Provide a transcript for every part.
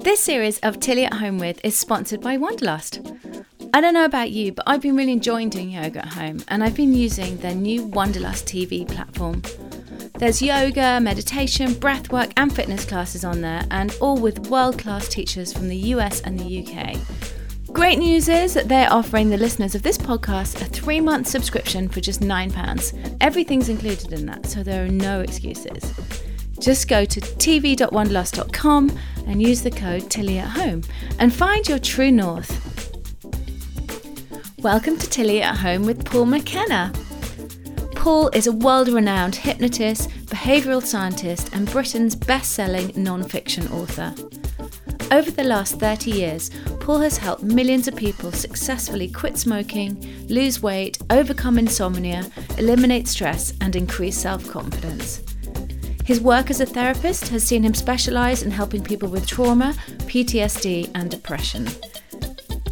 This series of Tilly at Home With is sponsored by Wanderlust. I don't know about you, but I've been really enjoying doing yoga at home and I've been using their new Wanderlust TV platform. There's yoga, meditation, breathwork, and fitness classes on there, and all with world class teachers from the US and the UK. Great news is that they're offering the listeners of this podcast a three month subscription for just £9. Everything's included in that, so there are no excuses. Just go to tv.wanderlust.com and use the code Tilly at Home and find your true north. Welcome to Tilly at Home with Paul McKenna. Paul is a world renowned hypnotist, behavioural scientist, and Britain's best selling non fiction author. Over the last 30 years, Paul has helped millions of people successfully quit smoking, lose weight, overcome insomnia, eliminate stress, and increase self confidence. His work as a therapist has seen him specialise in helping people with trauma, PTSD, and depression.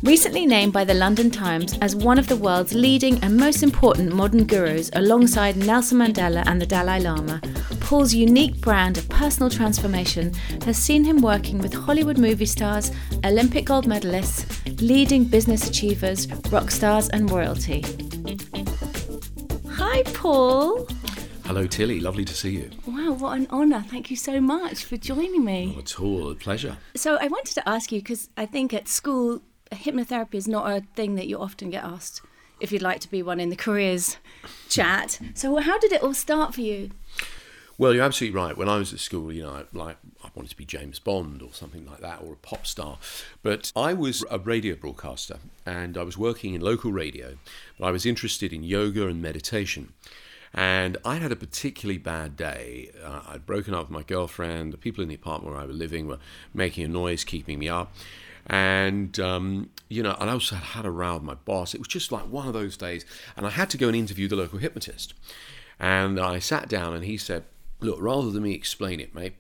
Recently named by the London Times as one of the world's leading and most important modern gurus alongside Nelson Mandela and the Dalai Lama, Paul's unique brand of personal transformation has seen him working with Hollywood movie stars, Olympic gold medalists, leading business achievers, rock stars, and royalty. Hi, Paul. Hello, Tilly. Lovely to see you. Wow, what an honour. Thank you so much for joining me. Not at all. A pleasure. So, I wanted to ask you because I think at school, hypnotherapy is not a thing that you often get asked if you'd like to be one in the careers chat. So, how did it all start for you? Well, you're absolutely right. When I was at school, you know, I, like I wanted to be James Bond or something like that, or a pop star. But I was a radio broadcaster, and I was working in local radio. But I was interested in yoga and meditation. And I had a particularly bad day. Uh, I'd broken up with my girlfriend. The people in the apartment where I was living were making a noise, keeping me up. And, um, you know, and I also had a row with my boss. It was just like one of those days. And I had to go and interview the local hypnotist. And I sat down and he said, Look, rather than me explain it, mate,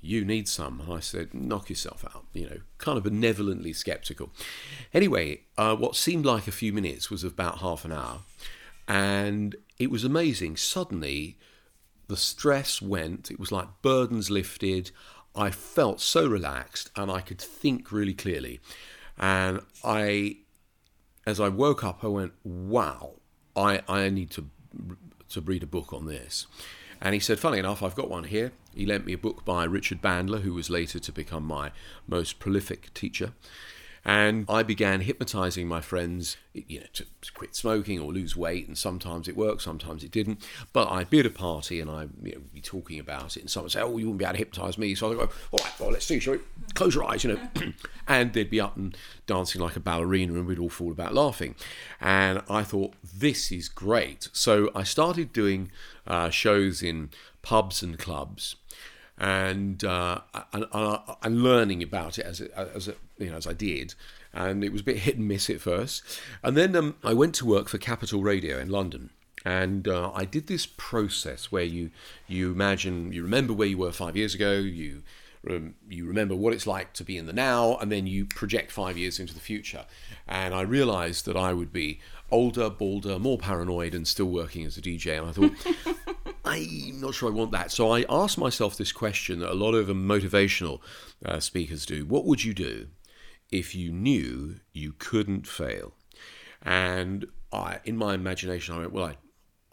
you need some. And I said, knock yourself out, you know, kind of benevolently skeptical. Anyway, uh, what seemed like a few minutes was about half an hour. And it was amazing. Suddenly, the stress went. It was like burdens lifted. I felt so relaxed and I could think really clearly. And I, as I woke up, I went, wow, I, I need to, to read a book on this. And he said, funny enough, I've got one here. He lent me a book by Richard Bandler, who was later to become my most prolific teacher. And I began hypnotizing my friends, you know, to quit smoking or lose weight. And sometimes it worked, sometimes it didn't. But I'd be at a party and I'd you know, be talking about it, and someone would say, "Oh, you wouldn't be able to hypnotize me." So I'd go, "All right, well, let's see. Shall we close your eyes?" You know, and they'd be up and dancing like a ballerina, and we'd all fall about laughing. And I thought, "This is great." So I started doing uh, shows in pubs and clubs and uh, and, and, learning about it as it, as it, you know as I did, and it was a bit hit and miss at first, and then um, I went to work for Capital Radio in London. And uh, I did this process where you you imagine you remember where you were five years ago, you um, you remember what it's like to be in the now, and then you project five years into the future. And I realised that I would be older, balder, more paranoid, and still working as a DJ. And I thought, I'm not sure I want that. So I asked myself this question that a lot of motivational uh, speakers do What would you do if you knew you couldn't fail? And I, in my imagination, I went, Well, I'd,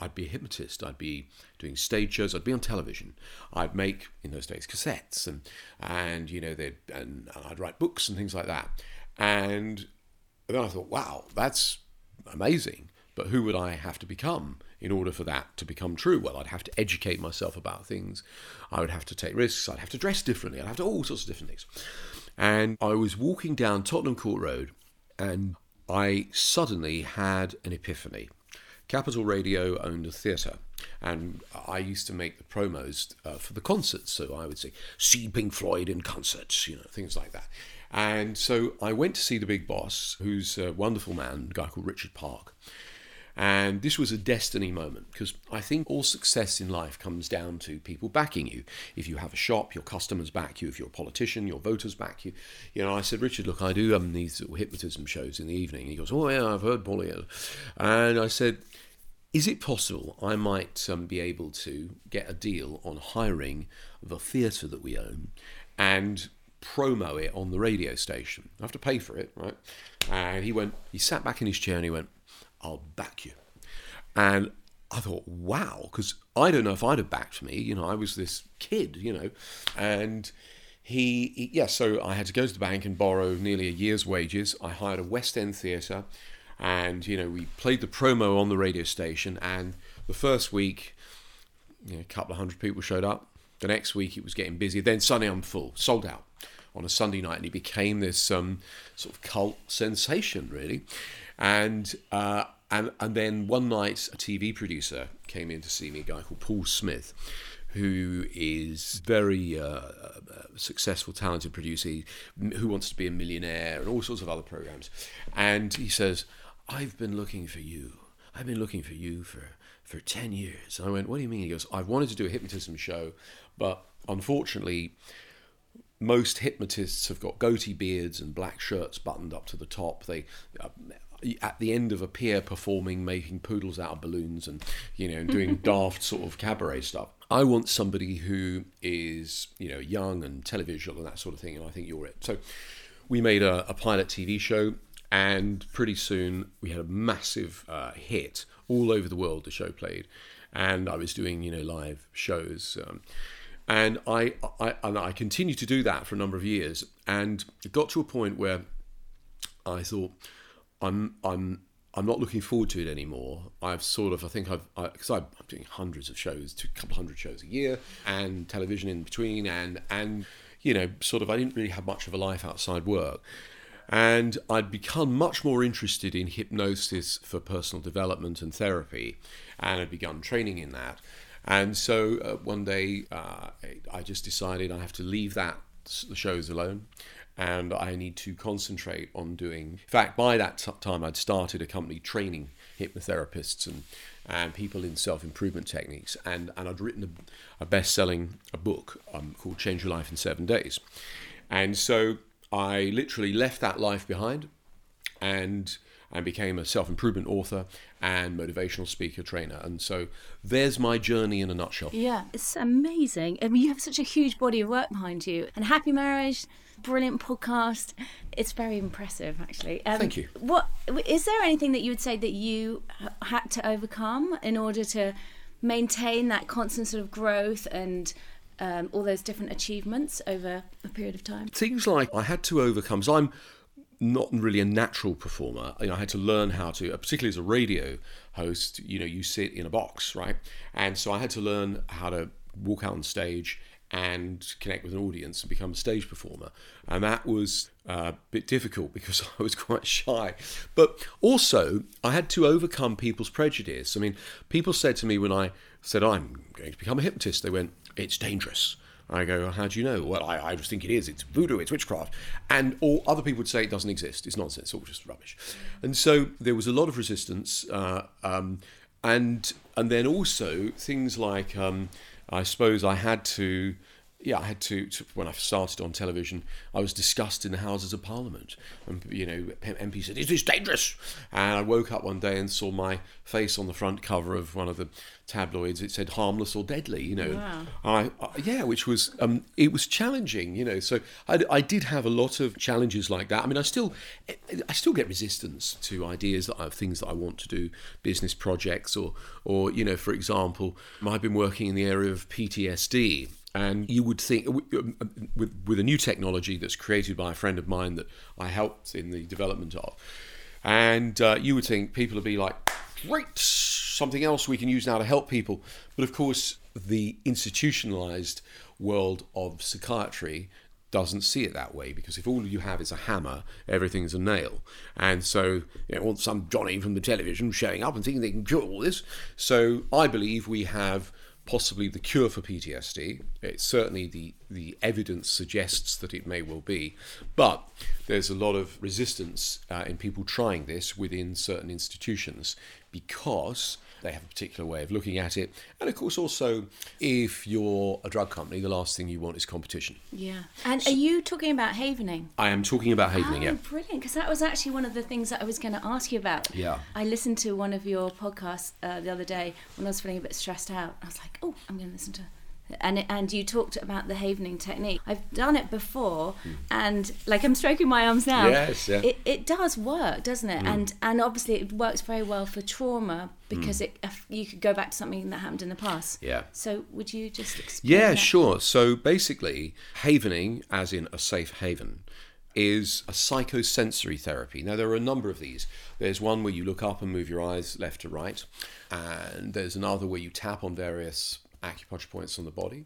I'd be a hypnotist. I'd be doing stage shows. I'd be on television. I'd make, in those days, cassettes. And, and you know, they'd, and I'd write books and things like that. And then I thought, wow, that's amazing. But who would I have to become in order for that to become true? Well, I'd have to educate myself about things. I would have to take risks. I'd have to dress differently. I'd have to all sorts of different things. And I was walking down Tottenham Court Road and I suddenly had an epiphany. Capital Radio owned a theatre, and I used to make the promos uh, for the concerts. So I would say, see Pink Floyd in concerts, you know, things like that. And so I went to see the big boss, who's a wonderful man, a guy called Richard Park. And this was a destiny moment because I think all success in life comes down to people backing you. If you have a shop, your customers back you. If you're a politician, your voters back you. You know, I said, Richard, look, I do um, these hypnotism shows in the evening. And he goes, Oh, yeah, I've heard Paulie. And I said, Is it possible I might um, be able to get a deal on hiring the theatre that we own and promo it on the radio station. I have to pay for it, right? And he went, he sat back in his chair and he went, I'll back you. And I thought, wow, because I don't know if I'd have backed me. You know, I was this kid, you know, and he, he yeah. So I had to go to the bank and borrow nearly a year's wages. I hired a West End theatre, and you know, we played the promo on the radio station. And the first week, you know, a couple of hundred people showed up. The next week, it was getting busy. Then suddenly, I'm full, sold out on a Sunday night, and he became this um, sort of cult sensation, really. And uh, and and then one night, a TV producer came in to see me, a guy called Paul Smith, who is very uh, uh, successful, talented producer, who wants to be a millionaire, and all sorts of other programs. And he says, "I've been looking for you. I've been looking for you for." For 10 years. And I went, What do you mean? He goes, I've wanted to do a hypnotism show, but unfortunately, most hypnotists have got goatee beards and black shirts buttoned up to the top. They uh, at the end of a pier performing, making poodles out of balloons and you know doing daft sort of cabaret stuff. I want somebody who is you know young and televisual and that sort of thing, and I think you're it. So we made a, a pilot TV show, and pretty soon we had a massive uh, hit all over the world. The show played, and I was doing you know live shows. Um, and I, I and I continued to do that for a number of years, and it got to a point where I thought, I'm I'm I'm not looking forward to it anymore. I've sort of, I think I've, because I, am doing hundreds of shows, a couple hundred shows a year, and television in between, and and you know, sort of, I didn't really have much of a life outside work, and I'd become much more interested in hypnosis for personal development and therapy, and I'd begun training in that, and so uh, one day uh, I just decided I have to leave that the shows alone and I need to concentrate on doing. In fact, by that t- time, I'd started a company training hypnotherapists and and people in self improvement techniques, and and I'd written a, a best selling a book um, called Change Your Life in Seven Days, and so I literally left that life behind, and and became a self improvement author and motivational speaker trainer. And so there's my journey in a nutshell. Yeah, it's amazing. I mean, you have such a huge body of work behind you, and happy marriage, brilliant podcast. It's very impressive, actually. Um, Thank you. What is there anything that you would say that you had to overcome in order to maintain that constant sort of growth and um, all those different achievements over a period of time? Things like I had to overcome. So I'm not really a natural performer. You know, I had to learn how to, particularly as a radio host. You know, you sit in a box, right? And so I had to learn how to walk out on stage and connect with an audience and become a stage performer. And that was uh, a bit difficult because I was quite shy. But also, I had to overcome people's prejudice. I mean, people said to me when I said, I'm going to become a hypnotist, they went, It's dangerous. I go, how do you know? Well, I, I just think it is. It's voodoo. It's witchcraft. And all other people would say it doesn't exist. It's nonsense. It's all just rubbish. And so there was a lot of resistance, uh, um, and and then also things like um, I suppose I had to yeah, I had to, to, when I started on television, I was discussed in the Houses of Parliament, and you know, MP said, "Is this dangerous?" And I woke up one day and saw my face on the front cover of one of the tabloids. It said "harmless or deadly," you know. Wow. I, I, yeah, which was um, it was challenging, you know. So I, I did have a lot of challenges like that. I mean, I still I still get resistance to ideas that I have things that I want to do, business projects, or or you know, for example, I've been working in the area of PTSD and you would think um, with, with a new technology that's created by a friend of mine that I helped in the development of, and uh, you would think people would be like, great, something else we can use now to help people. But of course, the institutionalized world of psychiatry doesn't see it that way because if all you have is a hammer, everything's a nail. And so you know, some Johnny from the television showing up and thinking they can cure all this. So I believe we have possibly the cure for PTSD. It, certainly, the, the evidence suggests that it may well be, but there's a lot of resistance uh, in people trying this within certain institutions because they have a particular way of looking at it. And of course, also, if you're a drug company, the last thing you want is competition. Yeah. And so, are you talking about havening? I am talking about havening, oh, yeah. brilliant. Because that was actually one of the things that I was going to ask you about. Yeah. I listened to one of your podcasts uh, the other day when I was feeling a bit stressed out. I was like, oh, I'm going to listen to And, and you talked about the havening technique. I've done it before, hmm. and like I'm stroking my arms now. Yes, yeah. It, it does work, doesn't it? Hmm. And and obviously it works very well for trauma because hmm. it if you could go back to something that happened in the past. Yeah. So would you just explain? Yeah, that? sure. So basically, havening, as in a safe haven, is a psychosensory therapy. Now, there are a number of these. There's one where you look up and move your eyes left to right, and there's another where you tap on various acupuncture points on the body.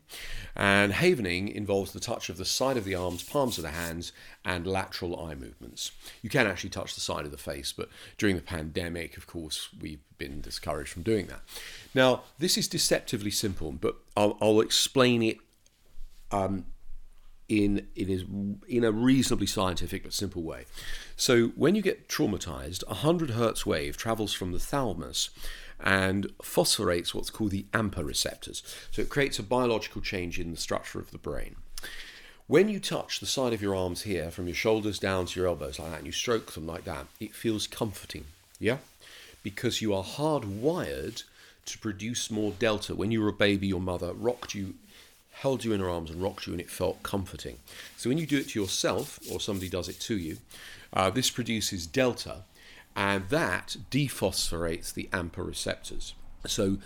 And havening involves the touch of the side of the arms, palms of the hands, and lateral eye movements. You can actually touch the side of the face, but during the pandemic, of course, we've been discouraged from doing that. Now, this is deceptively simple, but I'll, I'll explain it um, in in a reasonably scientific but simple way. So when you get traumatized, a hundred hertz wave travels from the thalamus and phosphorates what's called the AMPA receptors. So it creates a biological change in the structure of the brain. When you touch the side of your arms here, from your shoulders down to your elbows like that, and you stroke them like that, it feels comforting. Yeah? Because you are hardwired to produce more delta. When you were a baby, your mother rocked you held you in her arms and rocked you, and it felt comforting. So when you do it to yourself, or somebody does it to you, uh, this produces delta, and that dephosphorates the AMPA receptors. So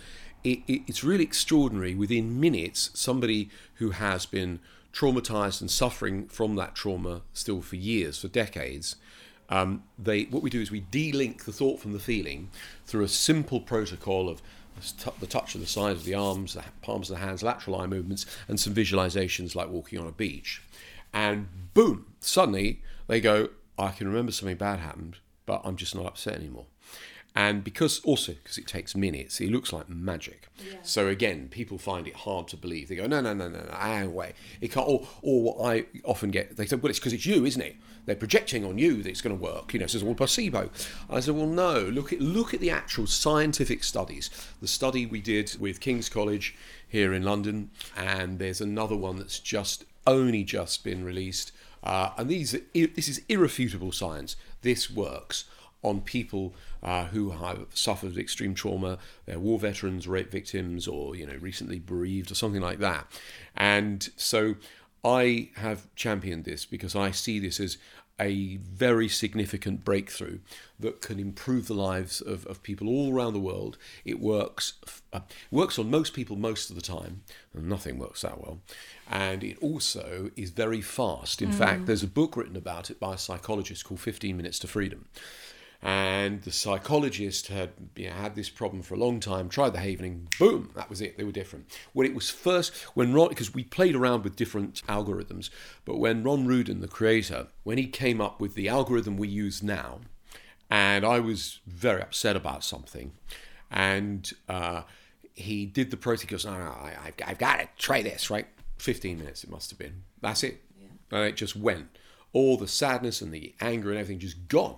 it, it, it's really extraordinary. Within minutes, somebody who has been traumatized and suffering from that trauma still for years, for decades, um, they what we do is we de-link the thought from the feeling through a simple protocol of the touch of the sides of the arms, the palms of the hands, lateral eye movements, and some visualizations like walking on a beach. And boom, suddenly they go, I can remember something bad happened, but I'm just not upset anymore. And because also because it takes minutes, it looks like magic. Yeah. So again, people find it hard to believe. They go, no, no, no, no, no, way. It can't. Or, or what I often get, they say, well, it's because it's you, isn't it? They're projecting on you that it's going to work. You know, so it's all placebo. I said, well, no. Look at look at the actual scientific studies. The study we did with King's College here in London, and there's another one that's just only just been released. Uh, and these, this is irrefutable science. This works on people uh, who have suffered extreme trauma, they're war veterans, rape victims, or you know recently bereaved or something like that. And so I have championed this because I see this as a very significant breakthrough that can improve the lives of, of people all around the world. It works uh, works on most people most of the time, nothing works that well. And it also is very fast. In mm. fact, there's a book written about it by a psychologist called 15 Minutes to Freedom and the psychologist had you know, had this problem for a long time tried the havening boom that was it they were different. When it was first when ron because we played around with different algorithms but when ron ruden the creator when he came up with the algorithm we use now and i was very upset about something and uh, he did the process he goes no no I, I've, I've got to try this right? 15 minutes it must have been. That's it. Yeah. and it just went. All the sadness and the anger and everything just gone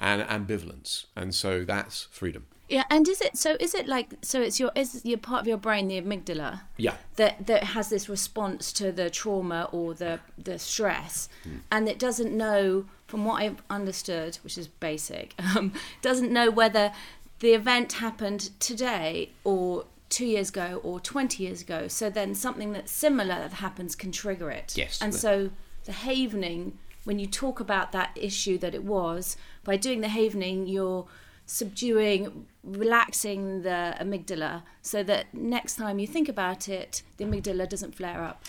and ambivalence. And so that's freedom. Yeah, and is it so? Is it like so? It's your is your part of your brain, the amygdala, yeah, that that has this response to the trauma or the the stress, mm. and it doesn't know, from what I've understood, which is basic, um, doesn't know whether the event happened today or two years ago or twenty years ago. So then something that's similar that happens can trigger it. Yes, and so the havening when you talk about that issue that it was, by doing the havening, you're subduing, relaxing the amygdala so that next time you think about it, the amygdala doesn't flare up.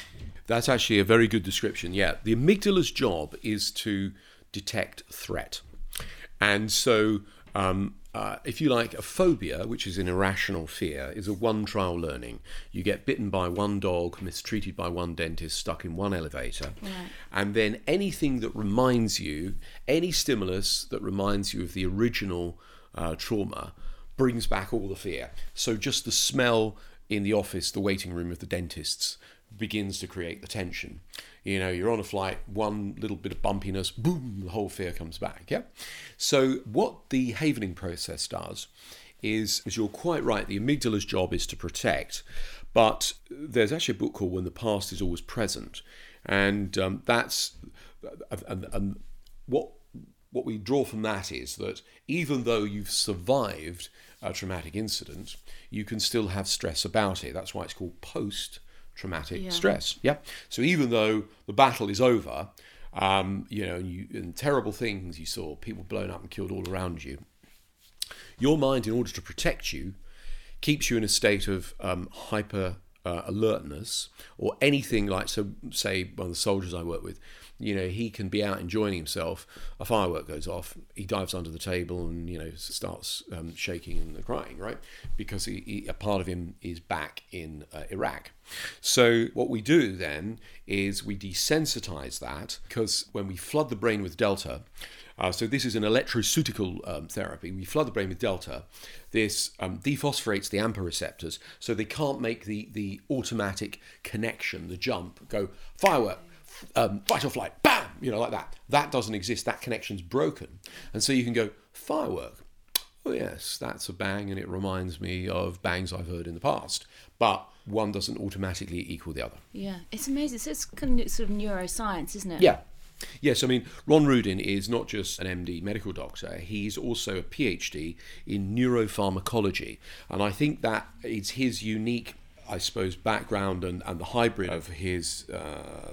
That's actually a very good description. Yeah, the amygdala's job is to detect threat. And so um, uh, if you like, a phobia, which is an irrational fear, is a one trial learning. You get bitten by one dog, mistreated by one dentist, stuck in one elevator, right. and then anything that reminds you, any stimulus that reminds you of the original uh, trauma, brings back all the fear. So just the smell in the office, the waiting room of the dentists, begins to create the tension. You know, you're on a flight, one little bit of bumpiness, boom, the whole fear comes back. Yeah. So what the havening process does is, as you're quite right, the amygdala's job is to protect. But there's actually a book called When the Past is Always Present, and um, that's and, and what what we draw from that is that even though you've survived a traumatic incident, you can still have stress about it. That's why it's called post traumatic Yeah. stress. Yeah. So even though the battle is over, um, you know, and, you, and terrible things you saw, people blown up and killed all around you, your mind, in order to protect you, keeps you in a state of um, hyper uh, alertness or anything like so say one of the soldiers i work with you know he can be out enjoying himself a firework goes off he dives under the table and you know starts um, shaking and crying right because he, he, a part of him is back in uh, iraq so what we do then is we desensitize that because when we flood the brain with delta uh, so this is an electroceutical um, therapy. We flood the brain with delta. This um, dephosphorates the AMPA receptors, so they can't make the the automatic connection, the jump, go firework, um, fight or flight, bam, you know, like that. That doesn't exist. That connection's broken, and so you can go firework. Oh yes, that's a bang, and it reminds me of bangs I've heard in the past. But one doesn't automatically equal the other. Yeah, it's amazing. So it's kind of sort of neuroscience, isn't it? Yeah. Yes, I mean, Ron Ruden is not just an MD medical doctor, he's also a PhD in neuropharmacology. And I think that it's his unique, I suppose, background and, and the hybrid of his uh,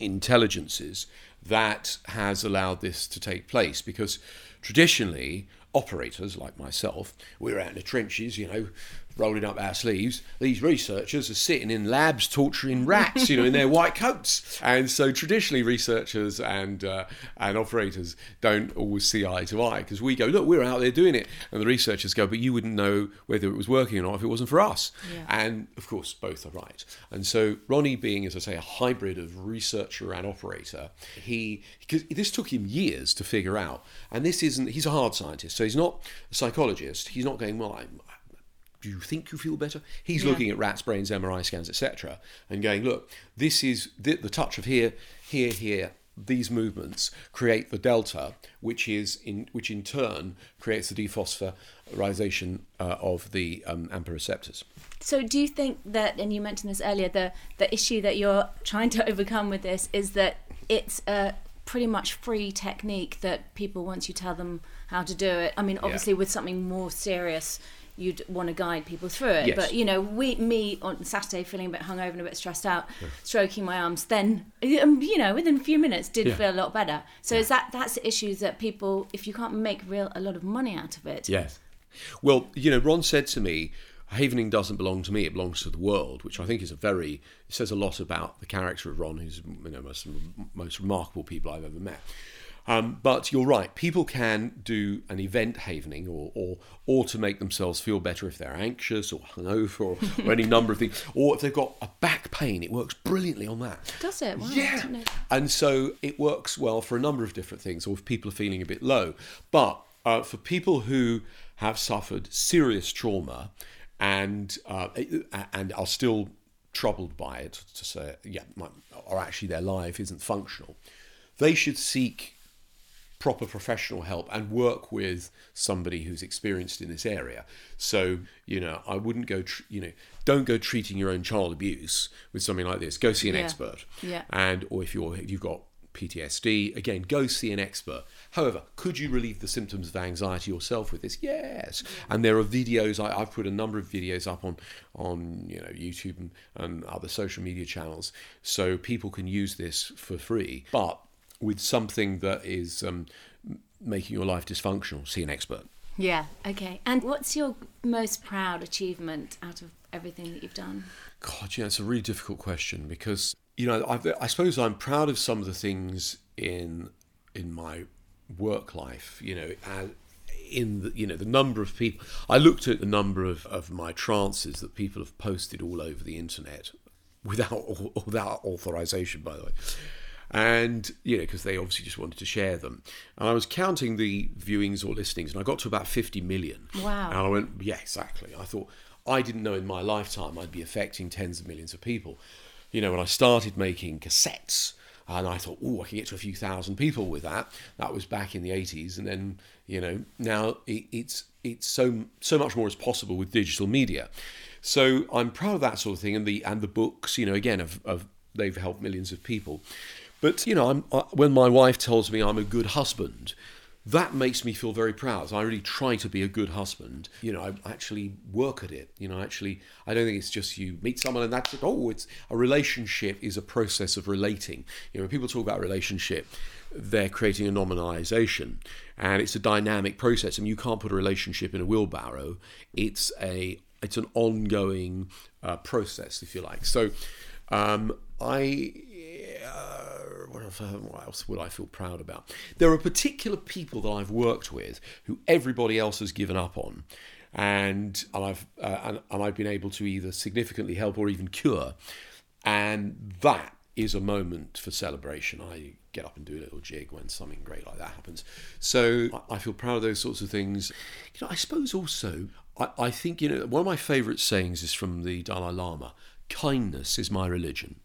intelligences that has allowed this to take place. Because traditionally, operators like myself, we're out in the trenches, you know, rolling up our sleeves. These researchers are sitting in labs torturing rats, you know, in their white coats. And so traditionally, researchers and uh, and operators don't always see eye to eye because we go, look, we're out there doing it, and the researchers go, but you wouldn't know whether it was working or not if it wasn't for us. Yeah. And of course, both are right. And so Ronnie, being as I say, a hybrid of researcher and operator, he because this took him years to figure out. And this isn't. He's a hard scientist, so he's not a psychologist. He's not going well. I'm, do you think you feel better? He's Yeah. looking at rats, brains, MRI scans, etc., and going, look, this is the, the touch of here, here, here. These movements create the delta, which is in which in turn creates the dephosphorization uh, of the um, AMPA receptors. So do you think that, and you mentioned this earlier, the the issue that you're trying to overcome with this is that it's a pretty much free technique that people once you tell them how to do it. I mean, obviously with something more serious. You'd want to guide people through it, Yes. but you know, we, me on Saturday feeling a bit hungover and a bit stressed out, stroking my arms, then um, you know, within a few minutes, did Yeah. feel a lot better. So is that that's the issue that people, if you can't make real a lot of money out of it, Yes. Well, you know, Ron said to me, Havening doesn't belong to me, it belongs to the world, which I think is a very, it says a lot about the character of Ron, who's you know, most, most remarkable people I've ever met. Um, but you're right, people can do an event havening or, or, or to make themselves feel better if they're anxious or hungover or, or any number of things. Or if they've got a back pain, it works brilliantly on that. does it? Wow, Yeah. didn't know that. And so it works well for a number of different things, or if people are feeling a bit low. But uh, for people who have suffered serious trauma and uh, and are still troubled by it, to say, yeah, my, or actually their life isn't functional, they should seek proper professional help and work with somebody who's experienced in this area. So, you know, I wouldn't go, tr- you know, don't go treating your own child abuse with something like this. Go see an Yeah. expert. Yeah. And or if you're if you've got PTSD, again, go see an expert. However, could you relieve the symptoms of anxiety yourself with this? Yes. And there are videos. I, I've put a number of videos up on on you know YouTube and, and other social media channels, so people can use this for free. But with something that is um, making your life dysfunctional, see an expert. Yeah. Okay. And what's your most proud achievement out of everything that you've done? God, yeah, it's a really difficult question because you know I, I suppose I'm proud of some of the things in in my work life. You know, and in the, you know the number of people. I looked at the number of, of my trances that people have posted all over the internet without without authorization, by the way. And you know, because they obviously just wanted to share them, and I was counting the viewings or listings, and I got to about fifty million. Wow. And I went, yeah, exactly. I thought I didn't know in my lifetime I'd be affecting tens of millions of people. You know, when I started making cassettes, and I thought, oh, I can get to a few thousand people with that. That was back in the '80s, and then you know, now it, it's it's so so much more is possible with digital media. So I'm proud of that sort of thing, and the and the books, you know, again, of, of they've helped millions of people. But you know, I, when my wife tells me I'm a good husband, that makes me feel very proud. I really try to be a good husband. You know, I actually work at it. You know, actually, I don't think it's just you meet someone and that's it. Oh, it's a relationship is a process of relating. You know, when people talk about relationship, they're creating a nominalization and it's a dynamic process. I mean, you can't put a relationship in a wheelbarrow. It's a it's an ongoing uh, process, if you like. So, um, I what else would I feel proud about? There are particular people that I've worked with who everybody else has given up on, and and I've uh, and, and I've been able to either significantly help or even cure, and that is a moment for celebration. I get up and do a little jig when something great like that happens. So I feel proud of those sorts of things. You know, I suppose also I, I think you know one of my favourite sayings is from the Dalai Lama. Kindness is my religion.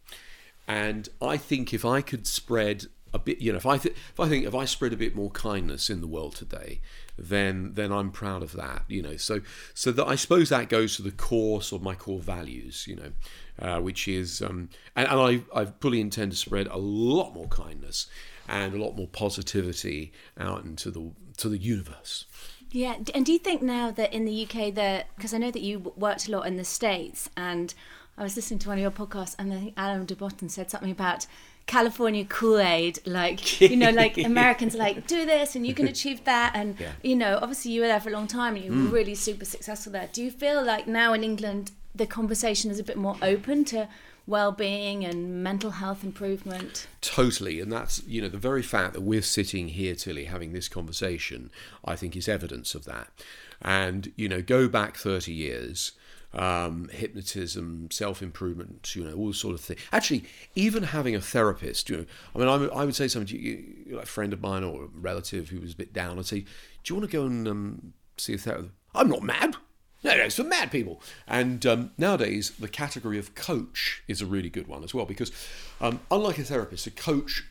And I think if I could spread a bit, you know, if I th- if I think if I spread a bit more kindness in the world today, then then I'm proud of that. You know, so so that I suppose that goes to the core of my core values. You know, uh, which is um, and, and I I fully intend to spread a lot more kindness and a lot more positivity out into the to the universe. Yeah, and do you think now that in the UK that because I know that you worked a lot in the states and I was listening to one of your podcasts, and I think Alain de Botton said something about California Kool Aid, like you know, like Americans like do this and you can achieve that, and yeah. you know, obviously you were there for a long time and you were mm. really super successful there. Do you feel like now in England the conversation is a bit more open to well-being and mental health improvement? Totally, and that's you know the very fact that we're sitting here, Tilly, having this conversation, I think is evidence of that. And you know, go back thirty years um, hypnotism, self improvement, you know, all sort of things. Actually, even having a therapist, you know, I mean, I, I would say something to you, like a friend of mine or a relative who was a bit down, I'd say, Do you want to go and um, see a therapist? I'm not mad. No, no, it's for mad people. And um, nowadays, the category of coach is a really good one as well because, um, unlike a therapist, a coach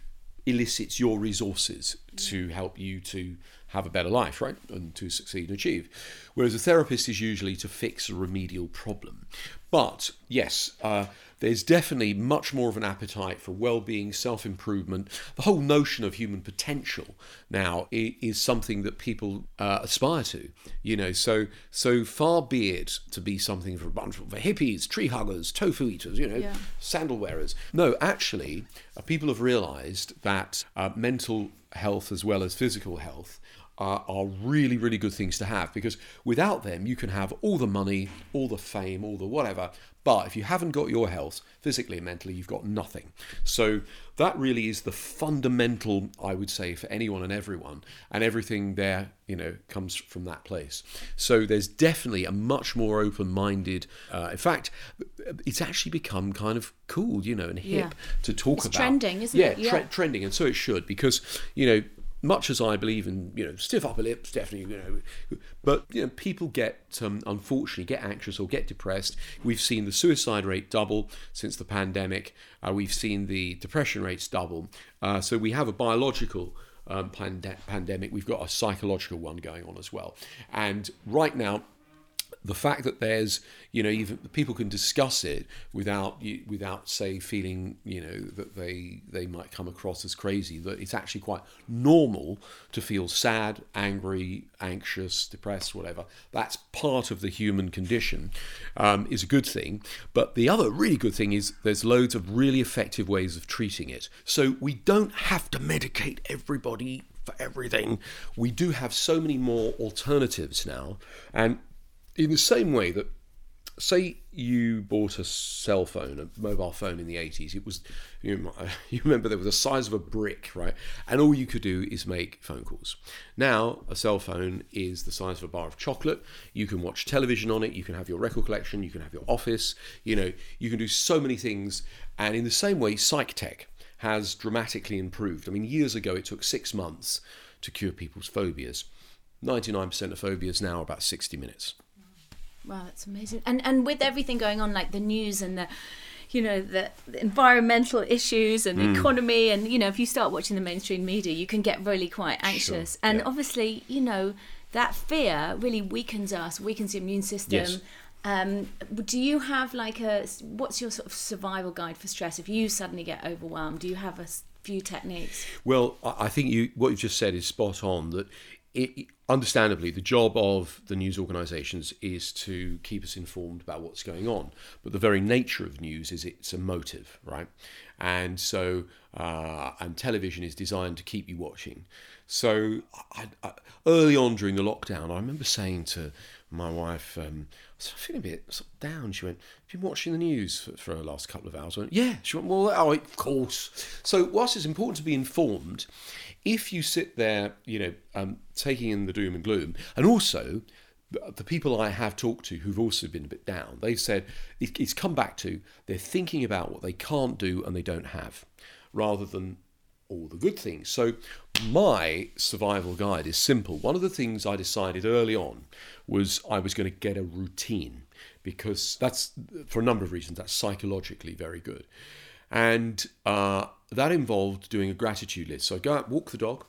elicits your resources to help you to have a better life, right? And to succeed and achieve. Whereas a therapist is usually to fix a remedial problem. But yes, uh, there's definitely much more of an appetite for well-being, self-improvement. The whole notion of human potential now is something that people uh, aspire to. You know, so so far be it to be something for a bunch of hippies, tree huggers, tofu eaters, you know, yeah. sandal wearers. No, actually, uh, people have realised that uh, mental health as well as physical health are, are really, really good things to have because without them, you can have all the money, all the fame, all the whatever. But if you haven't got your health, physically and mentally, you've got nothing. So that really is the fundamental, I would say, for anyone and everyone. And everything there, you know, comes from that place. So there's definitely a much more open minded, uh, in fact, it's actually become kind of cool, you know, and hip yeah. to talk it's about. trending, isn't yeah, it? Yeah, trending. And so it should because, you know, much as I believe in, you know, stiff upper lips, definitely, you know, but you know, people get um, unfortunately get anxious or get depressed. We've seen the suicide rate double since the pandemic. Uh, we've seen the depression rates double. Uh, so we have a biological um, pand- pandemic. We've got a psychological one going on as well. And right now, the fact that there's you know even people can discuss it without without say feeling you know that they they might come across as crazy that it's actually quite normal to feel sad angry anxious depressed whatever that's part of the human condition um, is a good thing but the other really good thing is there's loads of really effective ways of treating it so we don't have to medicate everybody for everything. We do have so many more alternatives now. And in the same way that say you bought a cell phone, a mobile phone in the 80s, it was, you, you, remember there was the size of a brick, right? And all you could do is make phone calls. Now, a cell phone is the size of a bar of chocolate. You can watch television on it, you can have your record collection, you can have your office, you know, you can do so many things. And in the same way, psych tech has dramatically improved. I mean, years ago, it took six months to cure people's phobias. 99% of phobias now are about 60 minutes. Wow, that's amazing. And and with everything going on, like the news and the you know the, the environmental issues and mm. economy and you know if you start watching the mainstream media you can get really quite anxious sure. and yeah. obviously you know that fear really weakens us weakens the immune system yes. Um, do you have like a what's your sort of survival guide for stress if you suddenly get overwhelmed? Do you have a few techniques? Well, I I think you what you've just said is spot on. That it, understandably, the job of the news organisations is to keep us informed about what's going on. But the very nature of news is it's emotive, right? And so, uh, and television is designed to keep you watching. So, I, I, early on during the lockdown, I remember saying to my wife, um, I was feeling a bit sort of down. She went, "Have you been watching the news for, for the last couple of hours?" I went, "Yeah." She went, "Well, oh, of course." So, whilst it's important to be informed, if you sit there, you know, um, taking in the doom and gloom, and also the people I have talked to who've also been a bit down, they've said it's come back to they're thinking about what they can't do and they don't have, rather than all the good things. So, my survival guide is simple. One of the things I decided early on was I was going to get a routine because that's, for a number of reasons, that's psychologically very good. And uh, that involved doing a gratitude list. So I go out, walk the dog,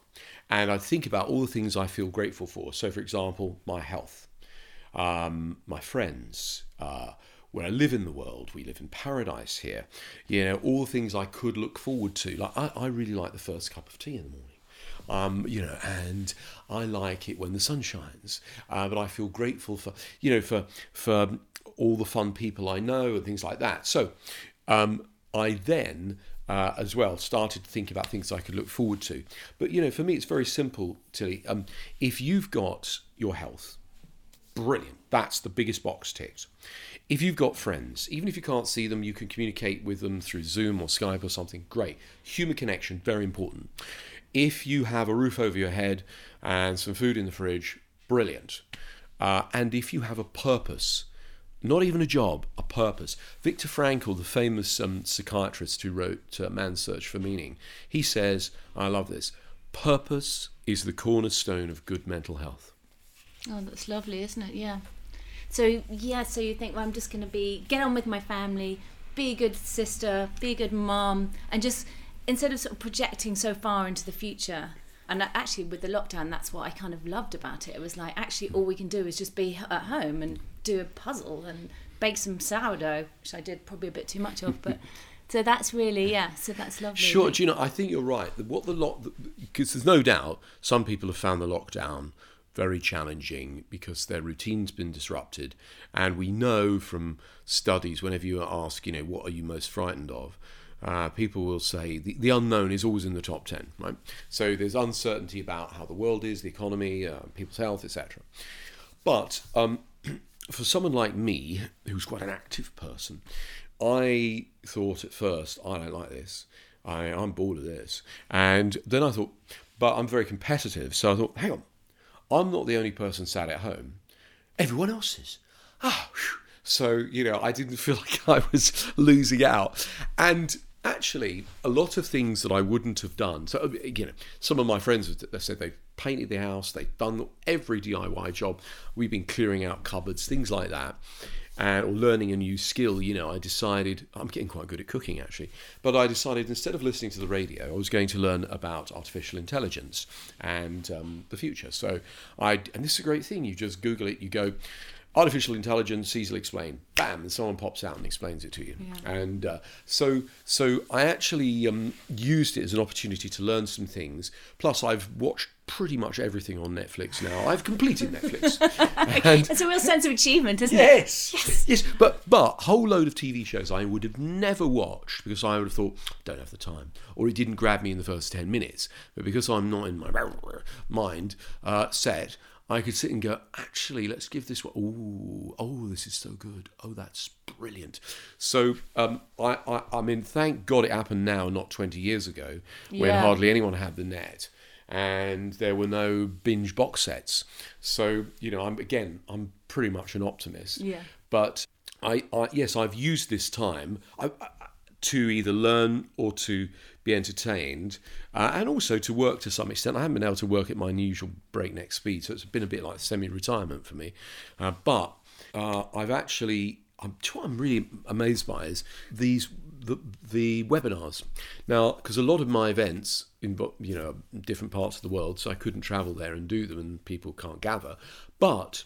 and I think about all the things I feel grateful for. So, for example, my health, um, my friends, uh, where I live in the world. We live in paradise here. You know, all the things I could look forward to. Like I, I really like the first cup of tea in the morning. Um, you know, and I like it when the sun shines. Uh, but I feel grateful for, you know, for for all the fun people I know and things like that. So, um, I then uh, as well started to think about things I could look forward to. But you know, for me, it's very simple, Tilly. Um, if you've got your health, brilliant. That's the biggest box ticked. If you've got friends, even if you can't see them, you can communicate with them through Zoom or Skype or something. Great. Human connection, very important. If you have a roof over your head and some food in the fridge, brilliant. Uh, and if you have a purpose, not even a job, a purpose. Viktor Frankl, the famous um, psychiatrist who wrote uh, Man's Search for Meaning, he says, I love this, purpose is the cornerstone of good mental health. Oh, that's lovely, isn't it? Yeah. So yeah, so you think, well, I'm just going to be get on with my family, be a good sister, be a good mom, and just instead of sort of projecting so far into the future. And actually, with the lockdown, that's what I kind of loved about it. It was like actually all we can do is just be at home and do a puzzle and bake some sourdough, which I did probably a bit too much of, but. So that's really yeah. So that's lovely. Sure, do you know? I think you're right. What the lock because there's no doubt some people have found the lockdown very challenging because their routine's been disrupted, and we know from studies whenever you ask, you know, what are you most frightened of, uh, people will say the, the unknown is always in the top 10, right? So there's uncertainty about how the world is, the economy, uh, people's health, etc. But um, for someone like me, who's quite an active person, I thought at first, I don't like this. I, I'm bored of this. And then I thought, but I'm very competitive. So I thought, hang on, I'm not the only person sat at home. Everyone else is. Ah, Whew. so you know, I didn't feel like I was losing out. And actually, a lot of things that I wouldn't have done. So you know, some of my friends have said they've painted the house, they've done every DIY job. We've been clearing out cupboards, things like that. And, or learning a new skill, you know, I decided I'm getting quite good at cooking actually. But I decided instead of listening to the radio, I was going to learn about artificial intelligence and um, the future. So I, and this is a great thing. You just Google it, you go, artificial intelligence easily explained bam and someone pops out and explains it to you Yeah. and uh, so so i actually um, used it as an opportunity to learn some things plus i've watched pretty much everything on netflix now i've completed netflix and It's a real sense of achievement, isn't it? Yes. yes. But but whole load of TV shows I would have never watched because I would have thought don't have the time or it didn't grab me in the first ten minutes. But because I'm not in my mind uh, set, I could sit and go. Actually, let's give this one. Oh, oh, this is so good. Oh, that's brilliant. So um, I, I I mean, thank God it happened now, not twenty years ago, when Yeah. hardly anyone had the net and there were no binge box sets. So you know, I'm again, I'm pretty much an optimist. Yeah. But I, I yes, I've used this time I, I, to either learn or to be entertained, uh, and also to work to some extent. I haven't been able to work at my usual breakneck speed, so it's been a bit like semi-retirement for me. Uh, but uh, I've actually, I'm, what I'm really amazed by is these the the webinars now because a lot of my events in you know different parts of the world so I couldn't travel there and do them and people can't gather but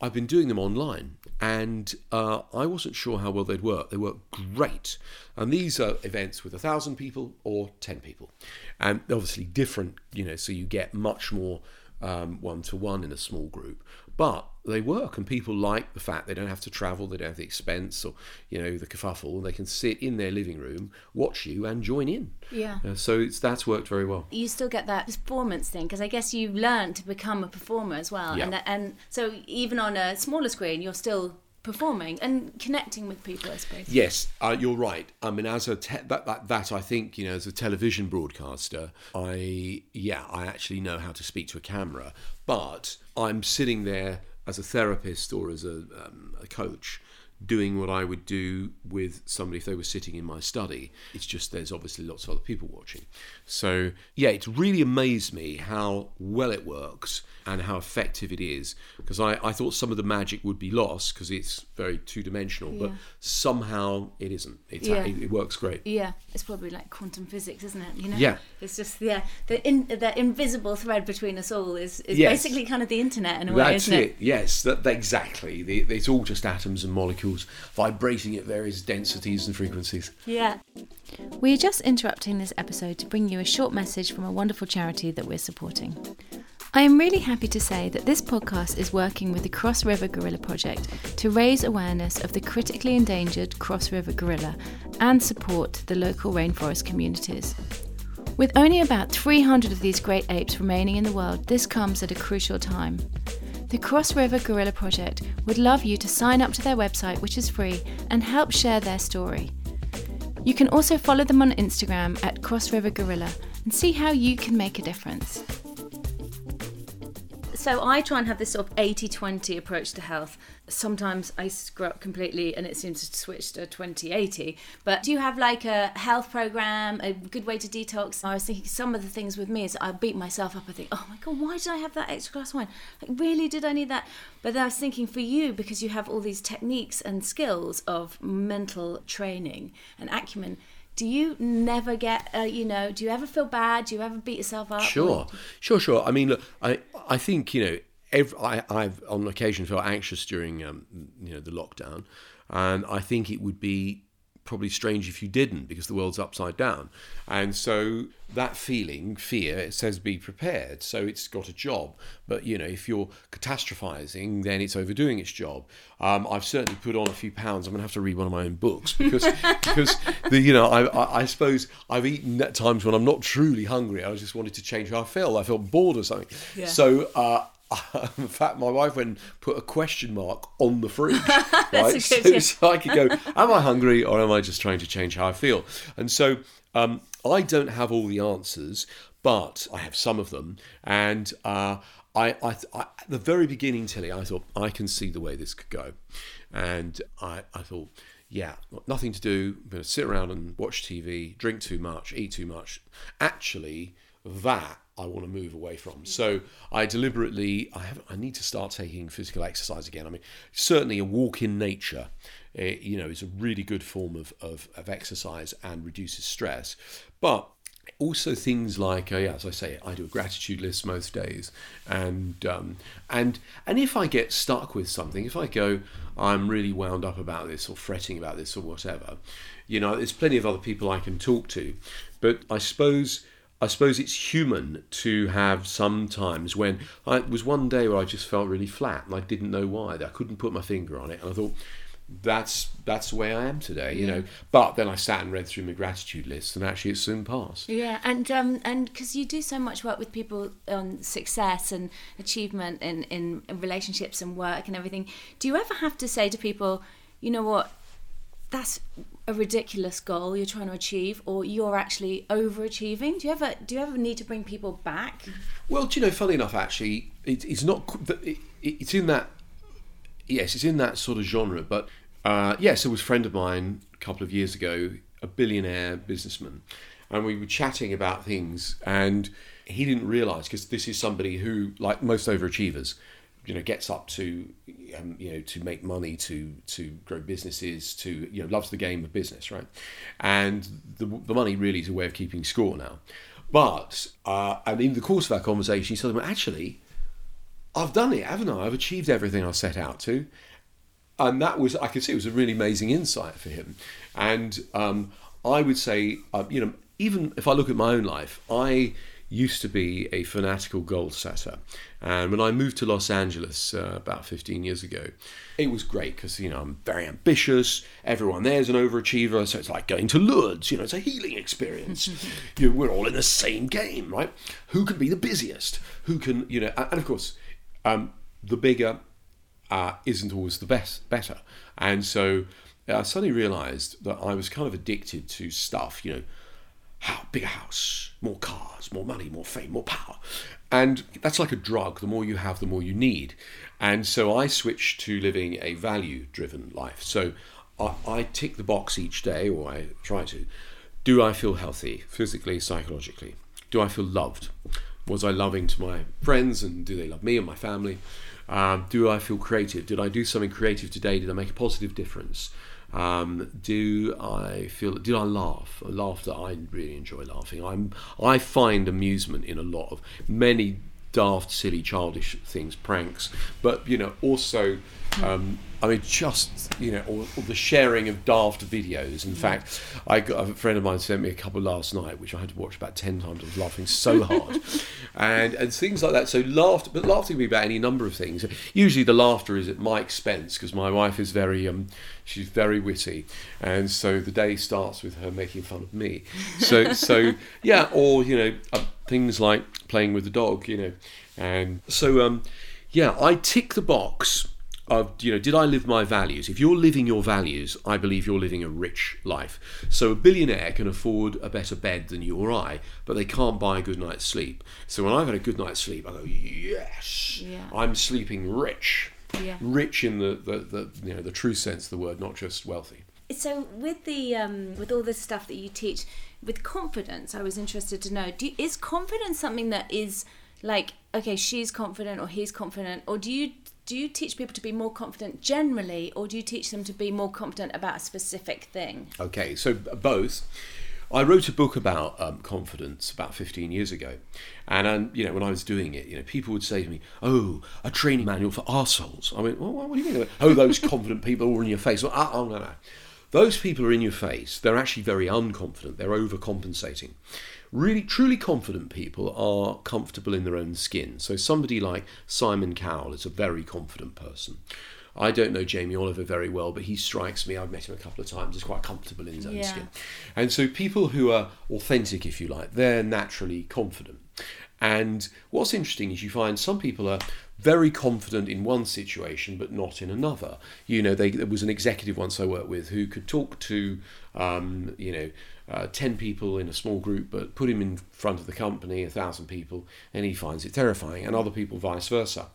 I've been doing them online, and uh, I wasn't sure how well they'd work. They work great, and these are events with a thousand people or ten people, and obviously different. You know, so you get much more one to one in a small group, but they work, and people like the fact they don't have to travel, they don't have the expense or you know the kerfuffle. They can sit in their living room, watch you, and join in. Yeah. Uh, so it's that's worked very well. You still get that performance thing because I guess you learn to become a performer as well, Yeah. and and so even on a smaller screen, you're still performing and connecting with people. I suppose. Yes, uh, you're right. I mean, as a te- that, that that I think you know, as a television broadcaster, I yeah, I actually know how to speak to a camera, but I'm sitting there as a therapist or as a, um, a coach. Doing what I would do with somebody if they were sitting in my study. It's just there's obviously lots of other people watching. So, yeah, it's really amazed me how well it works and how effective it is. Because I, I thought some of the magic would be lost because it's very two dimensional, but somehow it isn't. It's, Yeah. it, it works great. Yeah, it's probably like quantum physics, isn't it? You know. Yeah. It's just yeah, the in, the invisible thread between us all is, is Yes. basically kind of the internet in a way, That's isn't it. Yes, that, that- exactly. The, it's all just atoms and molecules vibrating at various densities and frequencies. Yeah. We are just interrupting this episode to bring you a short message from a wonderful charity that we're supporting. I am really happy to say that this podcast is working with the Cross River Gorilla Project to raise awareness of the critically endangered Cross River gorilla and support the local rainforest communities. With only about 300 of these great apes remaining in the world, this comes at a crucial time. The Cross River Gorilla Project would love you to sign up to their website, which is free, and help share their story. You can also follow them on Instagram at Cross River Gorilla and see how you can make a difference. So I try and have this sort of 80-20 approach to health. Sometimes I screw up completely and it seems to switch to 20-80. But do you have like a health program, a good way to detox? I was thinking some of the things with me is I beat myself up. I think, oh my God, why did I have that extra glass of wine? Like, really, did I need that? But then I was thinking for you, because you have all these techniques and skills of mental training and acumen, do you never get, uh, you know, do you ever feel bad? Do you ever beat yourself up? Sure, sure, sure. I mean, look, I, I think you know, every, I, I've on occasion felt anxious during, um, you know, the lockdown, and I think it would be probably strange if you didn't because the world's upside down, and so that feeling, fear, it says be prepared. So it's got a job, but you know, if you're catastrophizing, then it's overdoing its job. Um, I've certainly put on a few pounds. I'm going to have to read one of my own books because because the you know I, I, I suppose I've eaten at times when I'm not truly hungry. I just wanted to change how I feel. I felt bored or something. Yeah. So. Uh, in fact, my wife went and put a question mark on the fridge, right? a good- so, yeah. so I could go, am I hungry or am I just trying to change how I feel? And so um, I don't have all the answers, but I have some of them. And uh, I, I, I, at the very beginning, Tilly, I thought I can see the way this could go, and I, I thought. Yeah, nothing to do. I'm going to sit around and watch TV, drink too much, eat too much. Actually, that I want to move away from. So I deliberately, I have, I need to start taking physical exercise again. I mean, certainly a walk in nature, eh, you know, is a really good form of, of, of exercise and reduces stress. But also things like, uh, yeah, as I say, I do a gratitude list most days, and um, and and if I get stuck with something, if I go, I'm really wound up about this or fretting about this or whatever, you know, there's plenty of other people I can talk to, but I suppose. I suppose it's human to have some times when I, it was one day where I just felt really flat and I didn't know why. I couldn't put my finger on it, and I thought that's that's the way I am today, you know. But then I sat and read through my gratitude list, and actually it soon passed. Yeah, and um, and because you do so much work with people on success and achievement in, in relationships and work and everything, do you ever have to say to people, you know what, that's a ridiculous goal you're trying to achieve, or you're actually overachieving? Do you ever do you ever need to bring people back? Well, do you know, funny enough, actually, it, it's not. It, it, it's in that. Yes, it's in that sort of genre. But uh, yes, there was a friend of mine a couple of years ago, a billionaire businessman, and we were chatting about things, and he didn't realise because this is somebody who, like most overachievers, you know, gets up to, um, you know, to make money, to to grow businesses, to you know, loves the game of business, right? And the the money really is a way of keeping score now. But uh, and in the course of our conversation, he said, "Well, actually." I've done it, haven't I? I've achieved everything I set out to. And that was, I could see it was a really amazing insight for him. And um, I would say, uh, you know, even if I look at my own life, I used to be a fanatical goal setter. And when I moved to Los Angeles uh, about 15 years ago, it was great because, you know, I'm very ambitious. Everyone there's an overachiever. So it's like going to Lourdes, you know, it's a healing experience. you know, we're all in the same game, right? Who can be the busiest? Who can, you know, and of course, um, the bigger uh, isn't always the best, better. And so I suddenly realized that I was kind of addicted to stuff, you know, how bigger house, more cars, more money, more fame, more power. And that's like a drug. The more you have, the more you need. And so I switched to living a value driven life. So I, I tick the box each day, or I try to. Do I feel healthy, physically, psychologically? Do I feel loved? Was I loving to my friends and do they love me and my family? Um, do I feel creative? Did I do something creative today? Did I make a positive difference? Um, do I feel? Did I laugh? Laughter. I really enjoy laughing. I'm. I find amusement in a lot of many daft, silly, childish things, pranks. But you know, also um, I mean, just you know, or, or, the sharing of daft videos. In fact, I got a friend of mine sent me a couple last night, which I had to watch about ten times. I was laughing so hard, and and things like that. So laughter, but laughter can be about any number of things. Usually, the laughter is at my expense because my wife is very um, she's very witty, and so the day starts with her making fun of me. So so yeah, or you know, uh, things like playing with the dog, you know, and so um, yeah, I tick the box of you know did i live my values? If you're living your values i believe you're living a rich life. So a billionaire can afford a better bed than you or i but they can't buy a good night's sleep. So when i've had a good night's sleep i go yes yeah. i'm sleeping rich. Yeah. rich in the, the, the you know the true sense of the word not just wealthy. So with the um, with all this stuff that you teach with confidence i was interested to know do, is confidence something that is like okay she's confident or he's confident? Or do you do you teach people to be more confident generally or do you teach them to be more confident about a specific thing okay so both I wrote a book about um, confidence about 15 years ago, and um, you know when I was doing it, you know people would say to me, "Oh, a training manual for arseholes." I went, well, "What do you mean?" Oh, those confident people are in your face. Well, oh, no, no. Those people are in your face. They're actually very unconfident. They're overcompensating. Really, truly confident people are comfortable in their own skin. So, somebody like Simon Cowell is a very confident person. I don't know Jamie Oliver very well, but he strikes me, I've met him a couple of times, as quite comfortable in his own yeah. skin. And so, people who are authentic, if you like, they're naturally confident. And what's interesting is you find some people are very confident in one situation but not in another. You know, they, there was an executive once I worked with who could talk to, um, you know, uh, 10 people in a small group, but put him in front of the company, a thousand people, and he finds it terrifying, and other people vice versa.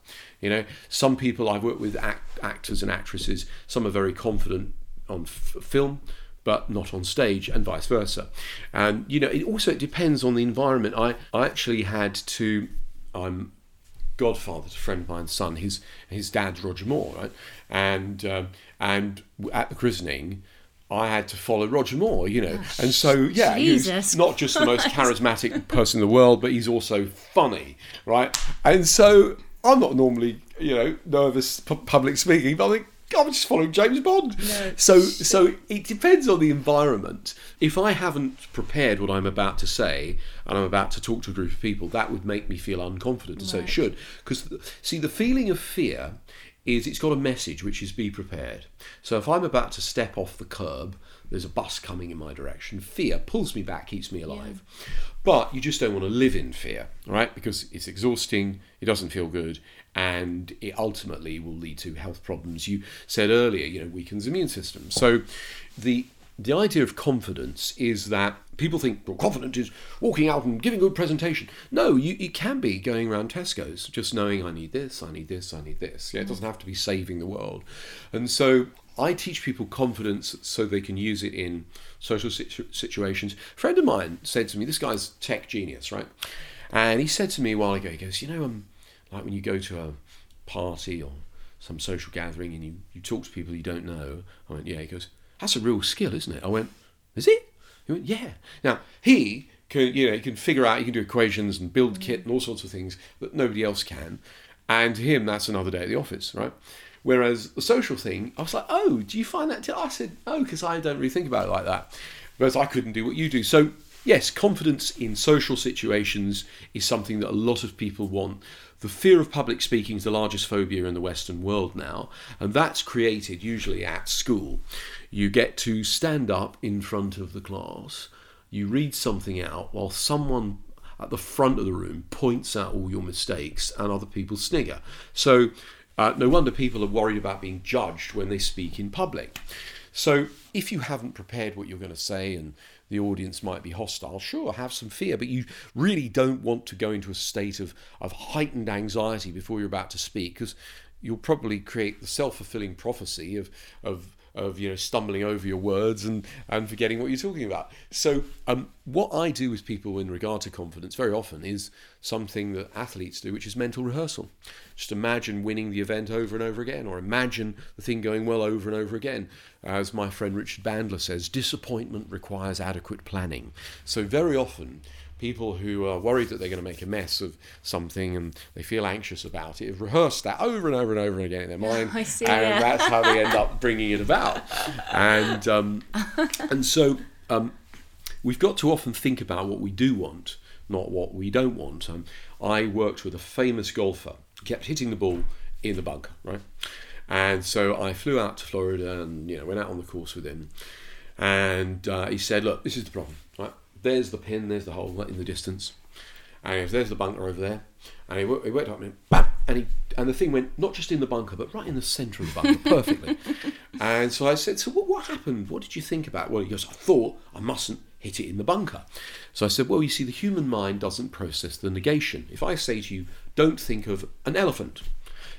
You know, some people I've worked with, act, actors and actresses, some are very confident on f- film, but not on stage, and vice versa. And you know, it also it depends on the environment. I, I actually had to. I'm godfather to a friend of mine's son. His his dad's Roger Moore, right? And um, and at the christening. I had to follow Roger Moore, you know, and so yeah, Jesus he's not just the most charismatic person in the world, but he's also funny, right? And so I'm not normally, you know, nervous public speaking, but I think I'm just following James Bond. No. So, so it depends on the environment. If I haven't prepared what I'm about to say and I'm about to talk to a group of people, that would make me feel unconfident, and right. so it should. Because, see, the feeling of fear is it's got a message which is be prepared. So if I'm about to step off the curb, there's a bus coming in my direction. Fear pulls me back, keeps me alive. Yeah. But you just don't want to live in fear, right? Because it's exhausting, it doesn't feel good, and it ultimately will lead to health problems. You said earlier, you know, weakens the immune system. So the the idea of confidence is that people think well, confident is walking out and giving a good presentation. No, you, it can be going around Tesco's, just knowing I need this, I need this, I need this. Yeah, it doesn't have to be saving the world. And so I teach people confidence so they can use it in social situ- situations. A friend of mine said to me, this guy's tech genius, right? And he said to me a while ago, he goes, you know, um, like when you go to a party or some social gathering and you, you talk to people you don't know. I went, yeah. He goes, that's a real skill, isn't it? I went, is it? He went, yeah. Now, he can, you know, he can figure out, he can do equations and build kit and all sorts of things that nobody else can. And to him, that's another day at the office, right? Whereas the social thing, I was like, oh, do you find that? T-? I said, oh, because I don't really think about it like that. Whereas I couldn't do what you do. So, yes, confidence in social situations is something that a lot of people want. The fear of public speaking is the largest phobia in the Western world now, and that's created usually at school. You get to stand up in front of the class, you read something out while someone at the front of the room points out all your mistakes and other people snigger. So, uh, no wonder people are worried about being judged when they speak in public. So, if you haven't prepared what you're going to say and the audience might be hostile, sure, have some fear, but you really don't want to go into a state of, of heightened anxiety before you're about to speak because you'll probably create the self fulfilling prophecy of, of of you know stumbling over your words and and forgetting what you're talking about. So um, what I do with people in regard to confidence very often is something that athletes do, which is mental rehearsal. Just imagine winning the event over and over again, or imagine the thing going well over and over again. As my friend Richard Bandler says, disappointment requires adequate planning. So very often people who are worried that they're going to make a mess of something and they feel anxious about it have rehearsed that over and over and over again in their mind, see, and yeah. that's how they end up bringing it about. And um, and so um, we've got to often think about what we do want, not what we don't want. Um, I worked with a famous golfer, kept hitting the ball in the bunker, right? And so I flew out to Florida and you know went out on the course with him, and uh, he said, "Look, this is the problem? There's the pin, there's the hole in the distance, and goes, there's the bunker over there." And he, he went up and bam, and he and the thing went not just in the bunker, but right in the centre of the bunker, perfectly. and so I said, "So what, what happened? What did you think about?" Well, he goes, "I thought I mustn't hit it in the bunker." So I said, "Well, you see, the human mind doesn't process the negation. If I say to you, don't think of an elephant,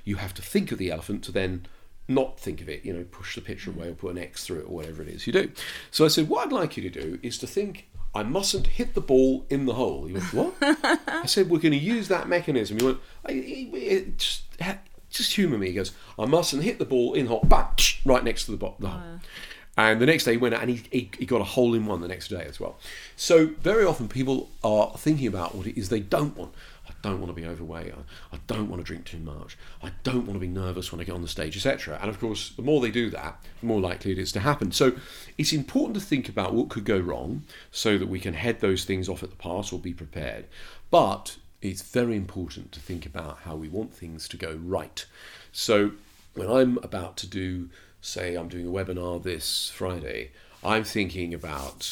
you have to think of the elephant to then." Not think of it, you know, push the picture away or put an X through it or whatever it is you do. So I said, What I'd like you to do is to think I mustn't hit the ball in the hole. He went, What? I said, We're going to use that mechanism. He went, I, it, it, just, just humour me. He goes, I mustn't hit the ball in hole, bang, tsh, right next to the, bo- the hole. And the next day he went out and he, he, he got a hole in one the next day as well. So very often people are thinking about what it is they don't want. I don't want to be overweight. I, I don't want to drink too much. I don't want to be nervous when I get on the stage, etc. And of course, the more they do that, the more likely it is to happen. So it's important to think about what could go wrong so that we can head those things off at the pass or be prepared. But it's very important to think about how we want things to go right. So when I'm about to do, say, I'm doing a webinar this Friday, I'm thinking about,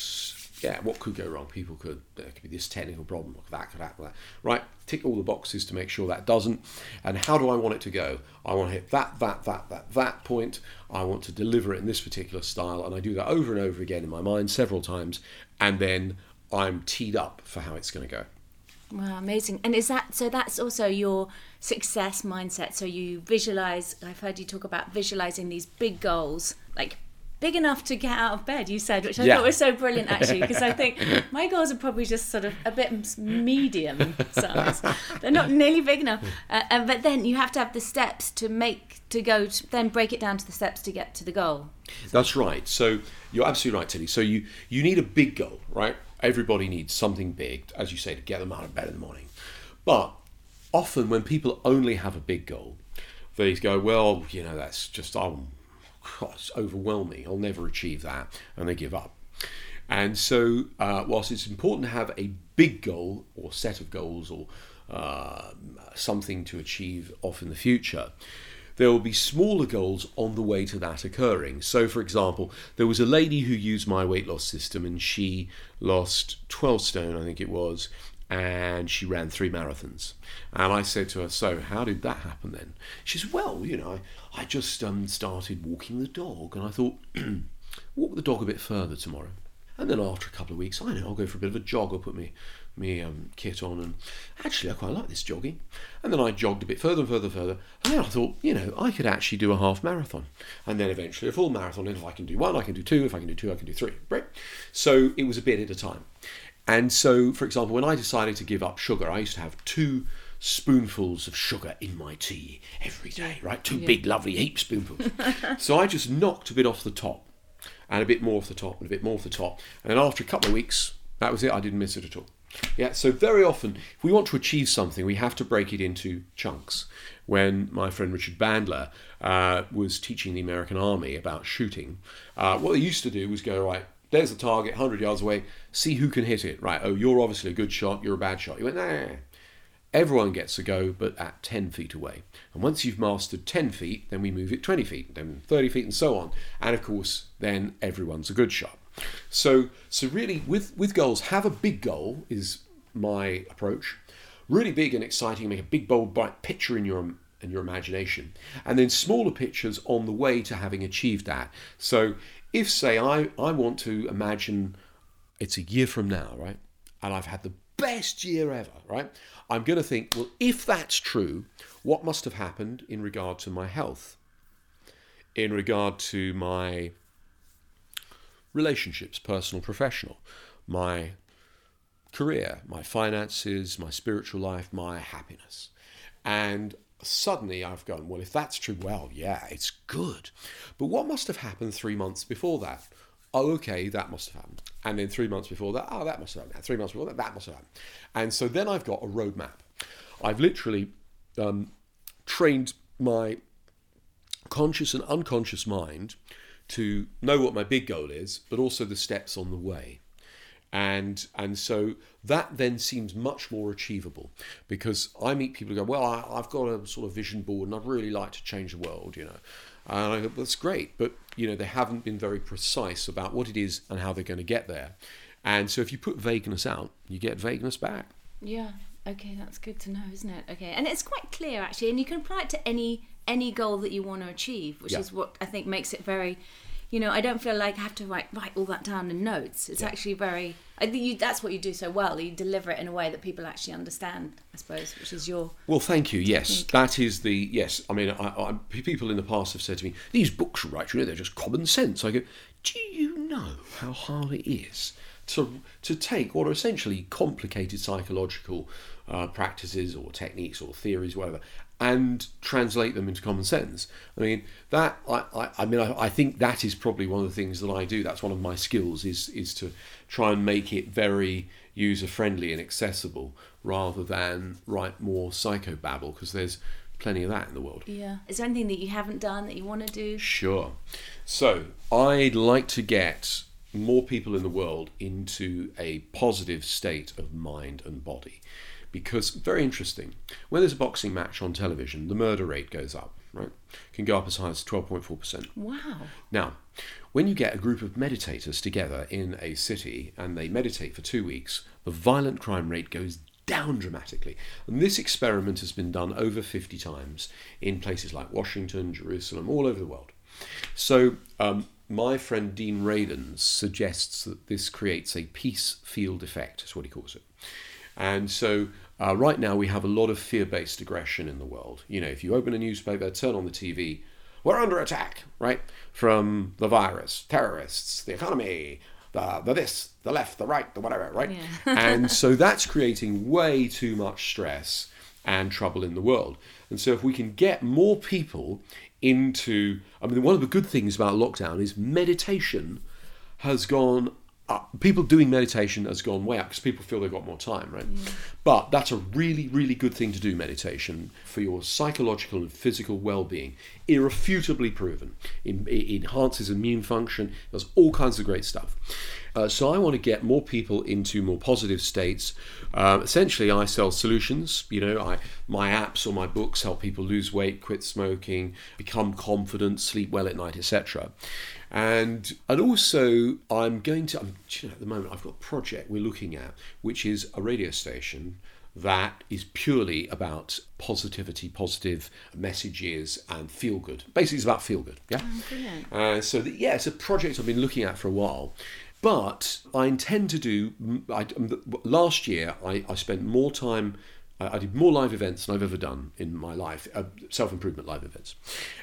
yeah, what could go wrong? People could, there could be this technical problem, that, could happen, that. Right, tick all the boxes to make sure that doesn't. And how do I want it to go? I want to hit that, that, that, that, that point. I want to deliver it in this particular style. And I do that over and over again in my mind several times. And then I'm teed up for how it's going to go. Wow, amazing. And is that so? That's also your success mindset. So you visualize, I've heard you talk about visualizing these big goals, like big enough to get out of bed, you said, which I Yeah. thought was so brilliant actually, because I think my goals are probably just sort of a bit medium size. They're not nearly big enough. Uh, but then you have to have the steps to make, to go, to, then break it down to the steps to get to the goal. That's right. So you're absolutely right, Tilly. So you you need a big goal, right? Everybody needs something big, as you say, to get them out of bed in the morning. But often when people only have a big goal, they go, well, you know, that's just it's overwhelming. I'll never achieve that, and they give up. And so, uh, whilst it's important to have a big goal or set of goals or uh, something to achieve off in the future, there will be smaller goals on the way to that occurring. So, for example, there was a lady who used my weight loss system and she lost 12 stone, I think it was, and she ran three marathons. And I said to her, So, how did that happen then? She said, Well, you know, I, I just um, started walking the dog, and I thought, walk the dog a bit further tomorrow. And then after a couple of weeks, I know I'll go for a bit of a jog. I'll put me me um, kit on, and actually I quite like this jogging. And then I jogged a bit further and further, and further. And then I thought, you know, I could actually do a half marathon, and then eventually a full marathon. And if I can do one, I can do two. If I can do two, I can do three. Right? So it was a bit at a time. And so, for example, when I decided to give up sugar, I used to have two spoonfuls of sugar in my tea every day, right? Two big, lovely heap spoonfuls. so I just knocked a bit off the top and a bit more off the top and a bit more off the top. And then after a couple of weeks, that was it. I didn't miss it at all. Yeah, so very often, if we want to achieve something, we have to break it into chunks. When my friend Richard Bandler uh, was teaching the American Army about shooting, uh, what they used to do was go, right, there's the target, 100 yards away, see who can hit it. Right, oh, you're obviously a good shot, you're a bad shot. You went, nah, Everyone gets a go, but at 10 feet away. And once you've mastered 10 feet, then we move it 20 feet, then 30 feet, and so on. And of course, then everyone's a good shot. So, so really, with, with goals, have a big goal is my approach. Really big and exciting, make a big, bold, bright picture in your in your imagination, and then smaller pictures on the way to having achieved that. So, if say I I want to imagine it's a year from now, right, and I've had the best year ever, right? I'm going to think, well, if that's true, what must have happened in regard to my health, in regard to my relationships, personal, professional, my career, my finances, my spiritual life, my happiness. And suddenly I've gone, well, if that's true, well, yeah, it's good. But what must have happened three months before that? Oh, okay, that must have happened. And then three months before that, oh, that must have happened. Three months before that, that must have happened. And so then I've got a roadmap. I've literally um, trained my conscious and unconscious mind to know what my big goal is, but also the steps on the way. And, and so that then seems much more achievable because I meet people who go, Well, I, I've got a sort of vision board and I'd really like to change the world, you know. And I go, That's great, but you know, they haven't been very precise about what it is and how they're going to get there. And so if you put vagueness out, you get vagueness back. Yeah. Okay, that's good to know, isn't it? Okay, and it's quite clear actually, and you can apply it to any any goal that you want to achieve, which yeah. is what I think makes it very. You know, I don't feel like I have to write write all that down in notes. It's yeah. actually very. I think you, that's what you do so well. You deliver it in a way that people actually understand. I suppose, which is your. Well, thank you. Yes, that is the yes. I mean, I, I, people in the past have said to me, "These books, right? You know, they're just common sense." I go, "Do you know how hard it is to to take what are essentially complicated psychological uh, practices or techniques or theories, whatever, and translate them into common sense. I mean that I, I, I mean I, I, think that is probably one of the things that I do. That's one of my skills is is to try and make it very user friendly and accessible rather than write more psychobabble because there's plenty of that in the world. Yeah. Is there anything that you haven't done that you want to do? Sure. So I'd like to get more people in the world into a positive state of mind and body because very interesting. When there's a boxing match on television, the murder rate goes up, right? Can go up as high as 12.4%. Wow. Now, when you get a group of meditators together in a city and they meditate for two weeks, the violent crime rate goes down dramatically. And this experiment has been done over 50 times in places like Washington, Jerusalem, all over the world. So, um, my friend Dean Radin suggests that this creates a peace field effect, is what he calls it. And so uh, right now, we have a lot of fear based aggression in the world. You know, if you open a newspaper, turn on the TV, we're under attack, right? From the virus, terrorists, the economy, the, the this, the left, the right, the whatever, right? Yeah. and so that's creating way too much stress and trouble in the world. And so if we can get more people into, I mean, one of the good things about lockdown is meditation has gone uh, people doing meditation has gone way up because people feel they've got more time, right? Yeah. But that's a really, really good thing to do meditation for your psychological and physical well being. Irrefutably proven. It, it, enhances immune function, does all kinds of great stuff. Uh, so I want to get more people into more positive states. Um, essentially, I sell solutions. You know, I, my apps or my books help people lose weight, quit smoking, become confident, sleep well at night, etc. And and also I'm going to I'm, you know, at the moment I've got a project we're looking at which is a radio station that is purely about positivity, positive messages, and feel good. Basically, it's about feel good. Yeah. Oh, uh, so yeah, it's a project I've been looking at for a while. But I intend to do. I, last year, I, I spent more time I did more live events than I've ever done in my life, uh, self improvement live events.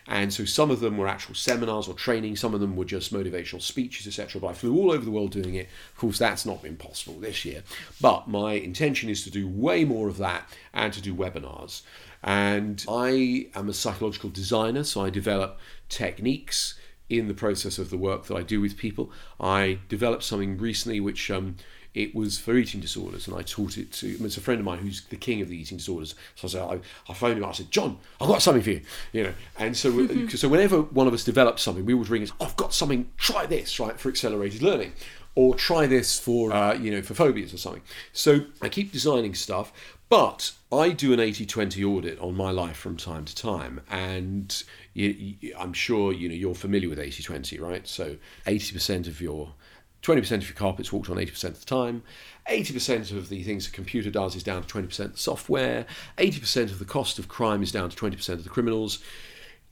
And so some of them were actual seminars or training, some of them were just motivational speeches, etc. But I flew all over the world doing it. Of course, that's not been possible this year. But my intention is to do way more of that and to do webinars. And I am a psychological designer, so I develop techniques in the process of the work that I do with people. I developed something recently which um, it was for eating disorders, and I taught it to. It's a friend of mine who's the king of the eating disorders. So I said, I, I phoned him. I said, John, I've got something for you. You know, and so so whenever one of us developed something, we would ring us. I've got something. Try this, right, for accelerated learning or try this for uh, you know for phobias or something. So I keep designing stuff, but I do an 80-20 audit on my life from time to time, and you, you, I'm sure you know you're familiar with 80-20, right? So 80% of your 20% of your carpets walked on 80% of the time. 80% of the things a computer does is down to 20% software. 80% of the cost of crime is down to 20% of the criminals.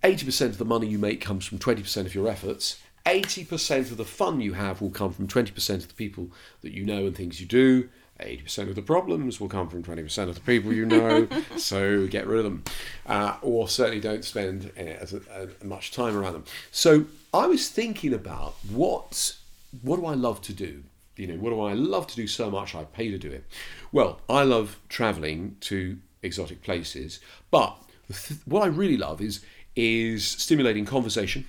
80% of the money you make comes from 20% of your efforts. 80% of the fun you have will come from 20% of the people that you know and things you do. 80% of the problems will come from 20% of the people you know, so get rid of them. Uh, or certainly don't spend uh, as, uh, much time around them. So I was thinking about what, what do I love to do? You know, what do I love to do so much I pay to do it? Well, I love traveling to exotic places, but what I really love is is stimulating conversation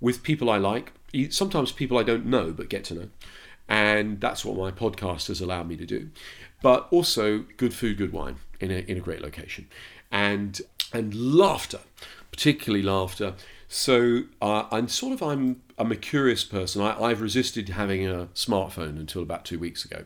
with people I like, sometimes people I don't know but get to know. And that's what my podcast has allowed me to do. But also good food, good wine in a, in a great location. And and laughter, particularly laughter. So uh, I'm sort of I'm I'm a curious person. I, I've resisted having a smartphone until about two weeks ago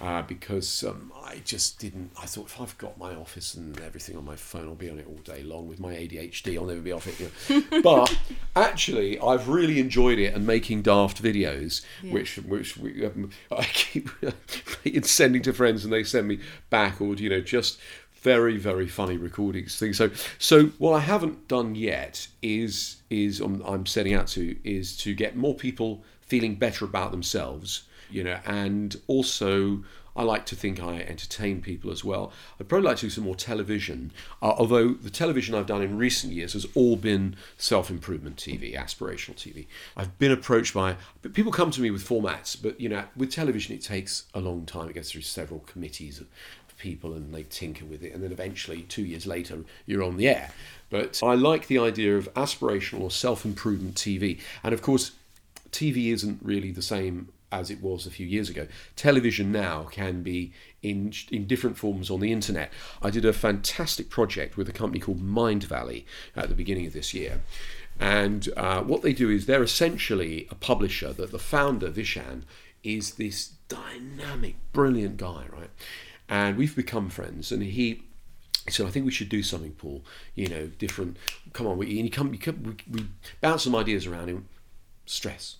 uh, because um, I just didn't. I thought if I've got my office and everything on my phone, I'll be on it all day long. With my ADHD, I'll never be off it. You know? but actually, I've really enjoyed it and making daft videos, yeah. which which we, um, I keep sending to friends, and they send me back, or you know, just very very funny recordings things so so what i haven't done yet is is um, i'm setting out to is to get more people feeling better about themselves you know, and also I like to think I entertain people as well. I'd probably like to do some more television, uh, although the television I've done in recent years has all been self improvement TV, aspirational TV. I've been approached by people come to me with formats, but you know, with television it takes a long time. It goes through several committees people and they tinker with it, and then eventually, two years later, you're on the air. But I like the idea of aspirational or self improvement TV, and of course. TV isn't really the same as it was a few years ago. Television now can be in in different forms on the internet. I did a fantastic project with a company called Mindvalley at the beginning of this year. And uh, what they do is they're essentially a publisher that the founder, Vishen, is this dynamic, brilliant guy, right? And we've become friends. And he he said, I think we should do something, Paul. You know, different. Come on, we, and come, we, we, we bounce some ideas around him. Stress.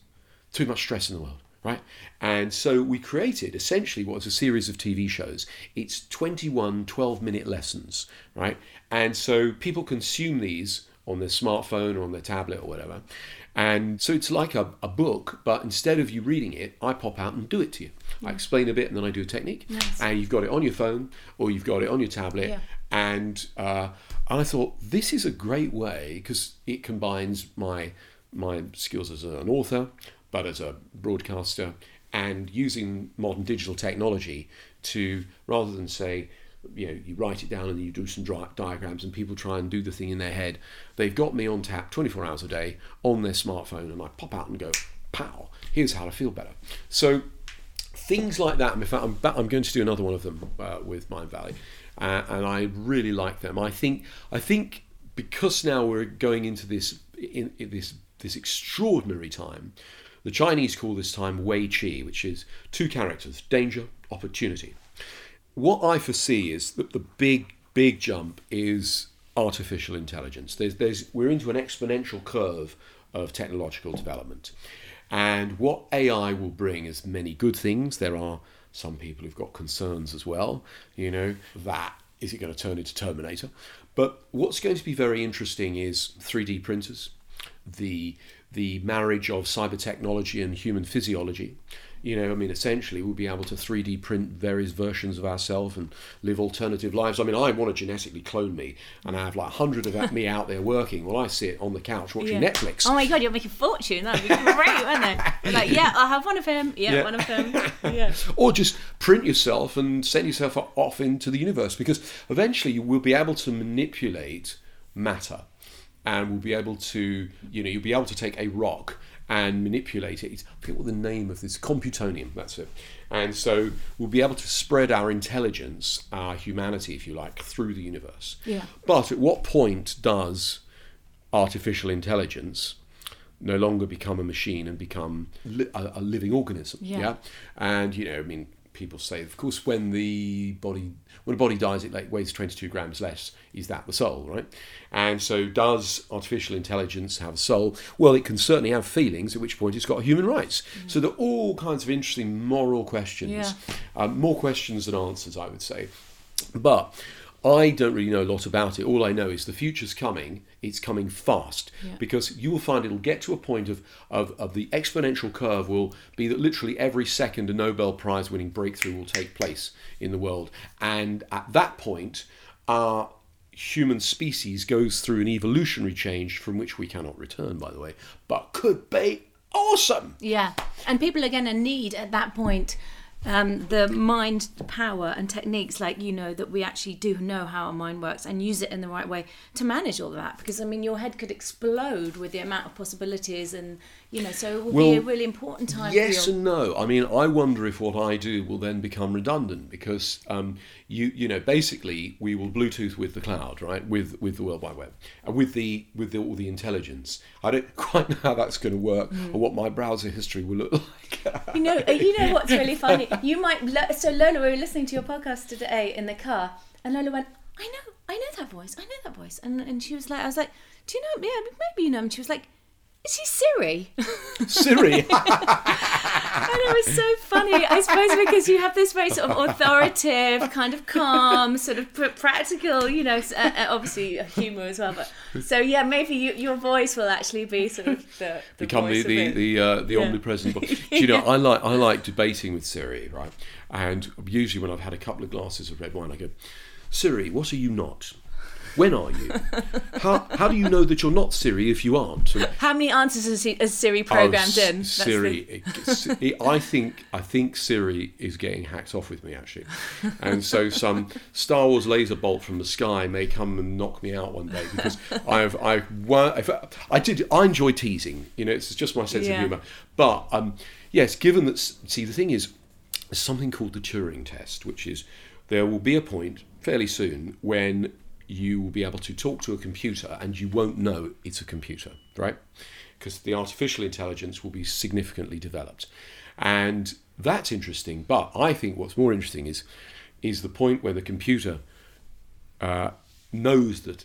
Too much stress in the world right? And so we created essentially what was a series of TV shows. It's 21 12 minute lessons, right? And so people consume these on their smartphone or on their tablet or whatever. And so it's like a, a book, but instead of you reading it, I pop out and do it to you. I explain a bit and then I do a technique. Nice. And you've got it on your phone or you've got it on your tablet. Yeah. And, uh, and I thought this is a great way because it combines my my skills as an author, but as a broadcaster, and using modern digital technology to rather than say, you know, you write it down and you do some diagrams and people try and do the thing in their head. They've got me on tap 24 hours a day on their smartphone, and I pop out and go, pow, here's how to feel better. So things like that. In fact, I'm, I'm going to do another one of them uh, with Mindvalley, uh, and I really like them. I think I think because now we're going into this in, in this this extraordinary time the Chinese call this time Wei Ji, which is two characters danger, opportunity. What I foresee is that the big, big jump is artificial intelligence. There's, there's, we're into an exponential curve of technological development. And what AI will bring is many good things. There are some people who've got concerns as well, you know, that is it going to turn into Terminator? But what's going to be very interesting is 3D printers, the the marriage of cyber technology and human physiology. You know, I mean, essentially, we'll be able to 3D print various versions of ourselves and live alternative lives. I mean, I want to genetically clone me, and I have like a hundred of me out there working while I sit on the couch watching yeah. Netflix. Oh my god, you're making a fortune! That'd be great, wouldn't it? Like, yeah, I'll have one of him. Yeah, yeah. one of him. Yeah. or just print yourself and send yourself off into the universe, because eventually you will be able to manipulate matter and we'll be able to, you know, you'll be able to take a rock and manipulate it. I forget what the name of this computronium. That's it. And so we'll be able to spread our intelligence, our humanity, if you like, through the universe. Yeah. But at what point does artificial intelligence no longer become a machine and become li- a, a living organism? Yeah. And you know, I mean, people say, of course, when the body when a body dies, it like weighs 22 grams less. Is that the soul, right? And so, does artificial intelligence have a soul? Well, it can certainly have feelings. At which point, it's got human rights. So there are all kinds of interesting moral questions. Yeah. Um, more questions than answers, I would say. But I don't really know a lot about it. All I know is the future's coming. It's coming fast Yeah. because you will find it'll get to a point of, of, of the exponential curve will be that literally every second a Nobel Prize winning breakthrough will take place in the world. And at that point, our human species goes through an evolutionary change from which we cannot return, by the way, but could be awesome. Yeah, and people are going to need at that point um, the mind power and techniques, like you know, that we actually do know how our mind works and use it in the right way to manage all that. Because I mean, your head could explode with the amount of possibilities, and you know, so it will be a really important time. Yes for your, and no. I mean, I wonder if what I do will then become redundant because um, you you know basically we will Bluetooth with the cloud, right? With with the World Wide Web and with the with the, all the intelligence. I don't quite know how that's going to work or what my browser history will look like. you know, you know what's really funny? You might. So Lola, we were listening to your podcast today in the car, and Lola went, "I know, I know that voice. I know that voice." And and she was like, "I was like, do you know? Yeah, maybe you know." And she was like, "Is he Siri?" Siri. And it was so funny. I suppose because you have this very sort of authoritative, kind of calm, sort of pr- practical, you know, uh, uh, obviously humour as well. But so yeah, maybe you, your voice will actually be sort of the, the become the of the it. the, uh, the Yeah. omnipresent. vo- Do you know, I like I like debating with Siri, right? And usually when I've had a couple of glasses of red wine, I go, Siri, what are you not? When are you? How, how do you know that you're not Siri if you aren't? And- How many answers has, he, has Siri Oh, programmed S- in? That's Siri, I think I think Siri is getting hacked off with me actually, and so some Star Wars laser bolt from the sky may come and knock me out one day because I've I I've, did I enjoy teasing, you know, it's just my sense Yeah. of humour. But um, yes, given that see the thing is, there's something called the Turing test, which is there will be a point fairly soon when you will be able to talk to a computer and you won't know it's a computer, right? Because the artificial intelligence will be significantly developed. And that's interesting, but I think what's more interesting is is the point where the computer uh, knows that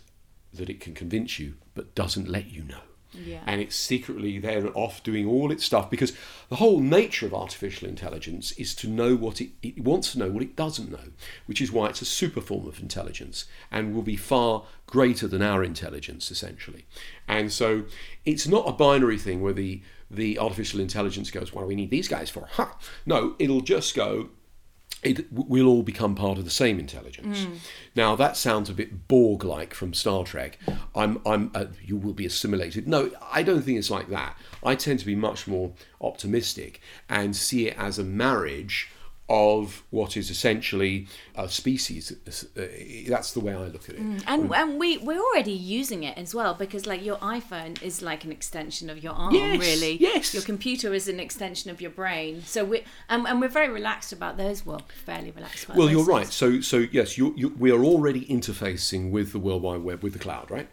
that it can convince you but doesn't let you know. Yeah. And it's secretly there off doing all its stuff because the whole nature of artificial intelligence is to know what it, it wants to know what it doesn't know, which is why it's a super form of intelligence and will be far greater than our intelligence essentially. And so it's not a binary thing where the the artificial intelligence goes, what do we need these guys for? Huh. No, it'll just go, it, we'll all become part of the same intelligence. Now that sounds a bit Borg-like from Star Trek. I'm, I'm, uh, you will be assimilated. No, I don't think it's like that. I tend to be much more optimistic and see it as a marriage of what is essentially a species. That's the way I look at it. Mm, and and we we're already using it as well because like your iPhone is like an extension of your arm Yes, really yes. your computer is an extension of your brain so we and, and we're very relaxed about those well fairly relaxed about Well, you're right. So, so yes, you, you, we are already interfacing with the World Wide Web, with the cloud, right?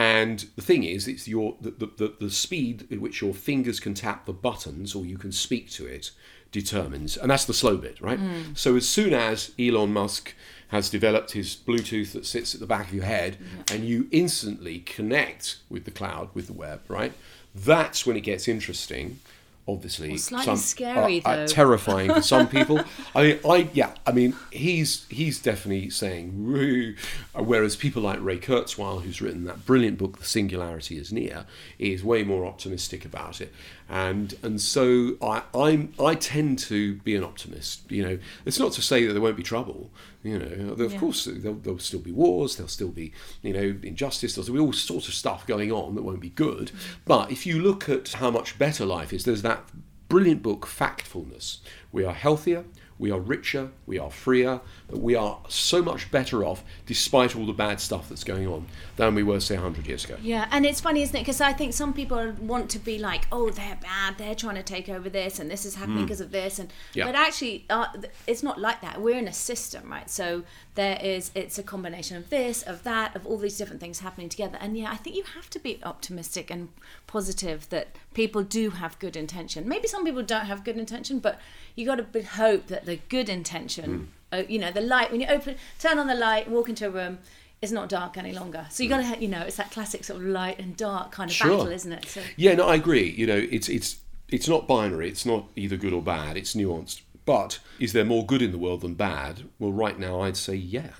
And the thing is, it's your the, the, the, the speed at which your fingers can tap the buttons or you can speak to it determines, and that's the slow bit, right? Hmm. So as soon as Elon Musk has developed his Bluetooth that sits at the back of your head, and you instantly connect with the cloud, with the web, right? That's when it gets interesting. Obviously, slightly scary, uh, uh, terrifying for some people. I mean, I yeah, I mean, he's he's definitely saying woo. Uh, Whereas people like Ray Kurzweil, who's written that brilliant book, The Singularity is Near, is way more optimistic about it. And and so I I'm I tend to be an optimist. You know, it's not to say that there won't be trouble. You know, of Yeah. course there'll, there'll still be wars. There'll still be you know injustice. There'll still be all sorts of stuff going on that won't be good. Mm-hmm. But if you look at how much better life is, there's that brilliant book, Factfulness. We are healthier, we are richer, we are freer, we are so much better off despite all the bad stuff that's going on than we were, say, 100 years ago. Yeah, and it's funny, isn't it? Because I think some people want to be like, oh, they're bad, they're trying to take over this, and this is happening because of this. and Mm. Yeah. But actually, uh, it's not like that. We're in a system, right? So there is, it's a combination of this, of that, of all these different things happening together. And yeah, I think you have to be optimistic and positive that people do have good intention. Maybe some people don't have good intention, but you got to hope that the good intention, Mm. Uh, you know, the light, when you open, turn on the light, walk into a room, it's not dark any longer. So you got to, you know, it's that classic sort of light and dark kind of Sure. battle, isn't it? So Yeah, no, I agree. You know, it's it's it's not binary. It's not either good or bad. It's nuanced. But is there more good in the world than bad? Well, right now, I'd say yeah.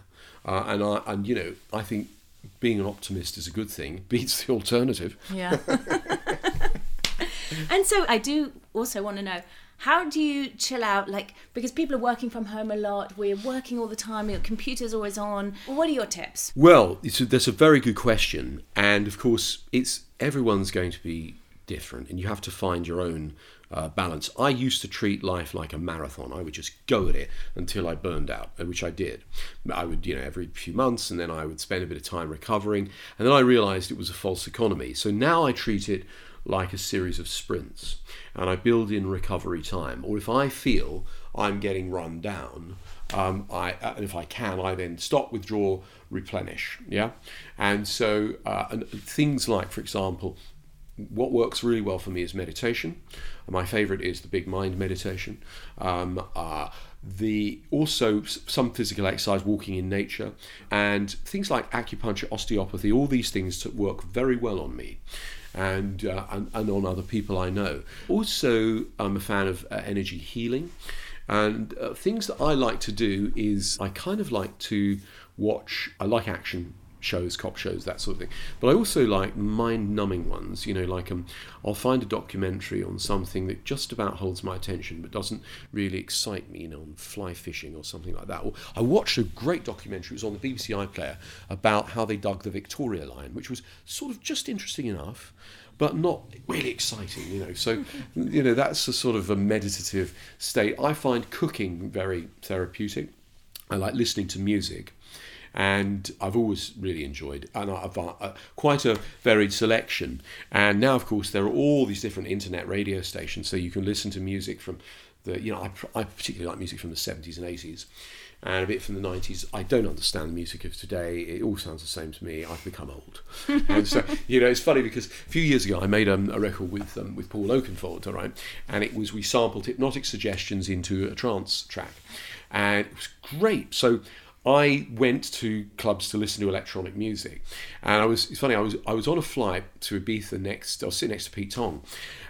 Uh, and I and you know, I think being an optimist is a good thing. Beats the alternative. Yeah. and so I do also want to know how do you chill out like because people are working from home a lot we're working all the time your computer's always on what are your tips Well, a, that's a very good question, and of course, it's everyone's going to be different, and you have to find your own uh, balance. I used to treat life like a marathon. I would just go at it until I burned out, uh, which I did. I would, you know, every few months, and then I would spend a bit of time recovering, and then I realised it was a false economy. So now I treat it like a series of sprints, and I build in recovery time. Or if I feel I'm getting run down, um, I, uh, and if I can, I then stop, withdraw, replenish. Yeah, and so uh, and things like, for example, what works really well for me is meditation. My favorite is the big mind meditation. Um, uh, the also some physical exercise, walking in nature, and things like acupuncture, osteopathy. All these things work very well on me. And, uh, and and on other people I know. Also, I'm a fan of uh, energy healing, and uh, things that I like to do is I kind of like to watch. I like action shows, cop shows, that sort of thing. But I also like mind-numbing ones. You know, like um, I'll find a documentary on something that just about holds my attention, but doesn't really excite me. You know, on fly fishing or something like that. Or I watched a great documentary. It was on the BBC iPlayer about how they dug the Victoria Line, which was sort of just interesting enough. But not really exciting, you know. So, you know, that's a sort of a meditative state. I find cooking very therapeutic. I like listening to music and I've always really enjoyed and I've uh, quite a varied selection. And now of course there are all these different internet radio stations so you can listen to music from the you know I, I particularly like music from the 70s and 80s and a bit from the 90s I don't understand the music of today. It all sounds the same to me. I've become old. And so you know it's funny because a few years ago I made um, a record with um, with Paul Oakenfold all right? And it was we sampled hypnotic suggestions into a trance track. And it was great. So I went to clubs to listen to electronic music, and I was. It's funny. I was. I was on a flight to Ibiza next. I was sitting next to Pete Tong,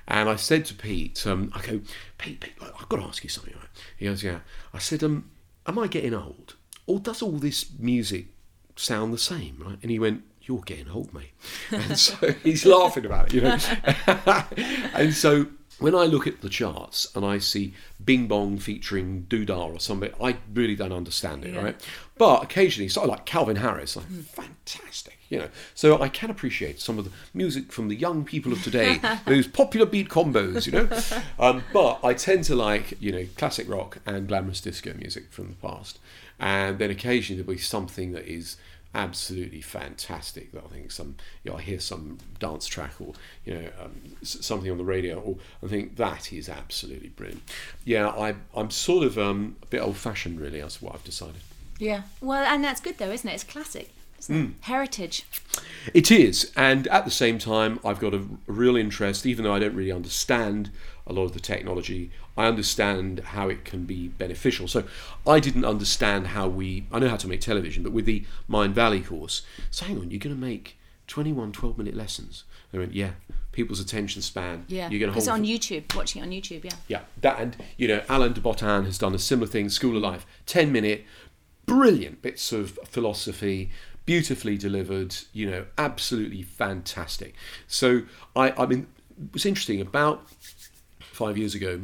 and I said to Pete, um, "I go, Pete, Pete, I've got to ask you something." He goes, "Yeah." I said, "Um, am I getting old, or does all this music sound the same?" Right? And he went, "You're getting old, mate." And so he's laughing about it, you know. and so when I look at the charts and I see Bing Bong featuring Doodah or something, I really don't understand it, Yeah. right? But occasionally, sort of like Calvin Harris, like fantastic, you know. So I can appreciate some of the music from the young people of today, those popular beat combos, you know. Um, but I tend to like, you know, classic rock and glamorous disco music from the past, and then occasionally there'll be something that is absolutely fantastic that I think some you know, I hear some dance track or you know um, something on the radio or I think that is absolutely brilliant yeah I, I'm sort of um, a bit old fashioned really that's what I've decided yeah well and that's good though isn't it it's classic it? heritage It is, and at the same time, I've got a real interest, even though I don't really understand a lot of the technology. I understand how it can be beneficial. So I didn't understand how we. I know how to make television, but with the Mindvalley course, so hang on, you're going to make 21 12 minute lessons. They went, yeah. People's attention span. yeah You're going to it's hold on youtube watching it on youtube yeah yeah, that and you know, Alain de Botton has done a similar thing. School of Life, ten minute, brilliant bits of philosophy, beautifully delivered. You know, absolutely fantastic. So I, I mean, what's interesting about five years ago,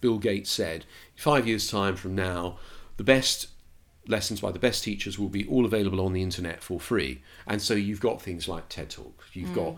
Bill Gates said, five years time from now, the best lessons by the best teachers will be all available on the internet for free. And so you've got things like TED Talk, you've got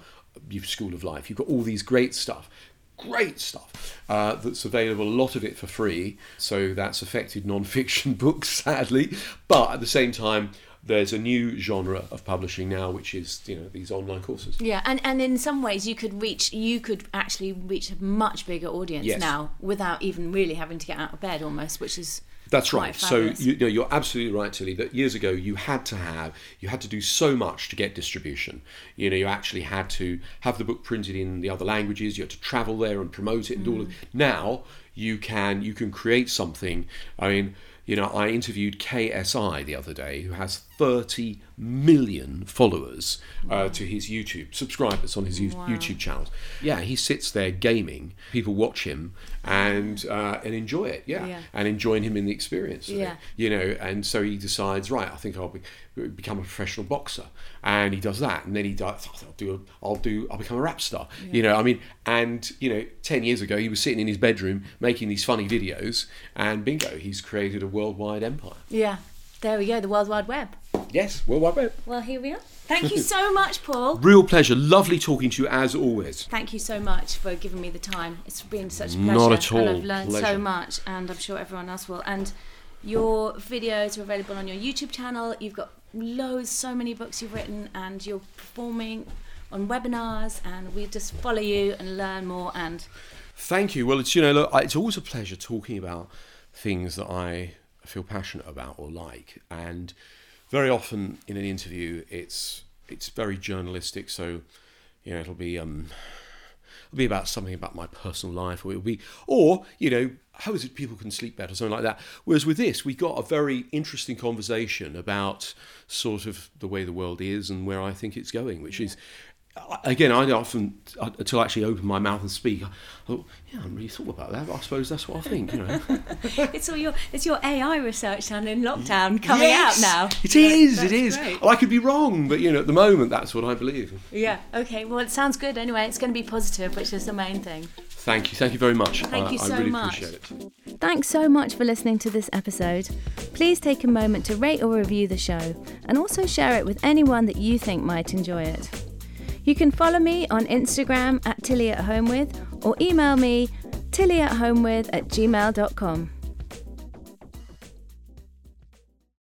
you've School of Life, you've got all these great stuff. great stuff uh, that's available, a lot of it for free. So that's affected non fiction books, sadly. But at the same time, there's a new genre of publishing now, which is you know these online courses. Yeah, and, and in some ways you could reach you could actually reach a much bigger audience Yes. now without even really having to get out of bed almost, which is That's right. So you, know, you're absolutely right, Tilly. That years ago you had to have, you had to do so much to get distribution. You know, you actually had to have the book printed in the other languages. You had to travel there and promote it and do all of. Mm. Now you can you can create something. I mean, you know, I interviewed KSI the other day, who has 30 million followers uh, to his YouTube subscribers on his you- YouTube channels. Yeah, he sits there gaming. People watch him and uh, and enjoy it. Yeah, Yeah. and enjoying him in the experience. Yeah. it, you know, and so he decides, right, I think I'll be, become a professional boxer, and he does that, and then he does, I'll do, a, I'll do, I'll become a rap star. You know, I mean, and you know, ten years ago he was sitting in his bedroom making these funny videos, and bingo, he's created a worldwide empire. yeah. There we go, the World Wide Web. Yes, World Wide Web. Well, here we are. Thank you so much, Paul. Real pleasure. Lovely talking to you as always. Thank you so much for giving me the time. It's been such a pleasure. Not at all. And I've learned so much, and I'm sure everyone else will. And your videos are available on your YouTube channel. You've got loads, so many books you've written, and you're performing on webinars. And we just follow you and learn more. And Thank you. Well, it's you know, look, it's always a pleasure talking about things that I feel passionate about or like, and very often in an interview, it's it's very journalistic. So, you know, it'll be um, it'll be about something about my personal life, or it'll be, or you know, how is it people can sleep better, something like that. Whereas with this, we got a very interesting conversation about sort of the way the world is and where I think it's going, which is. Again, I often, until I actually open my mouth and speak, I thought, yeah, I haven't really thought about that, but I suppose that's what I think, you know. it's all your it's your AI research done in lockdown coming Yes, out now. It is, That's it is. Oh, I could be wrong, but, you know, at the moment, that's what I believe. Yeah. Okay. Well, it sounds good. Anyway, it's going to be positive, which is the main thing. Thank you. Thank you very much. Thank I, you I so really much. appreciate it. Thanks so much for listening to this episode. Please take a moment to rate or review the show and also share it with anyone that you think might enjoy it. You can follow me on Instagram at Tilly at Home with or email me tilly at home with at gmail.com.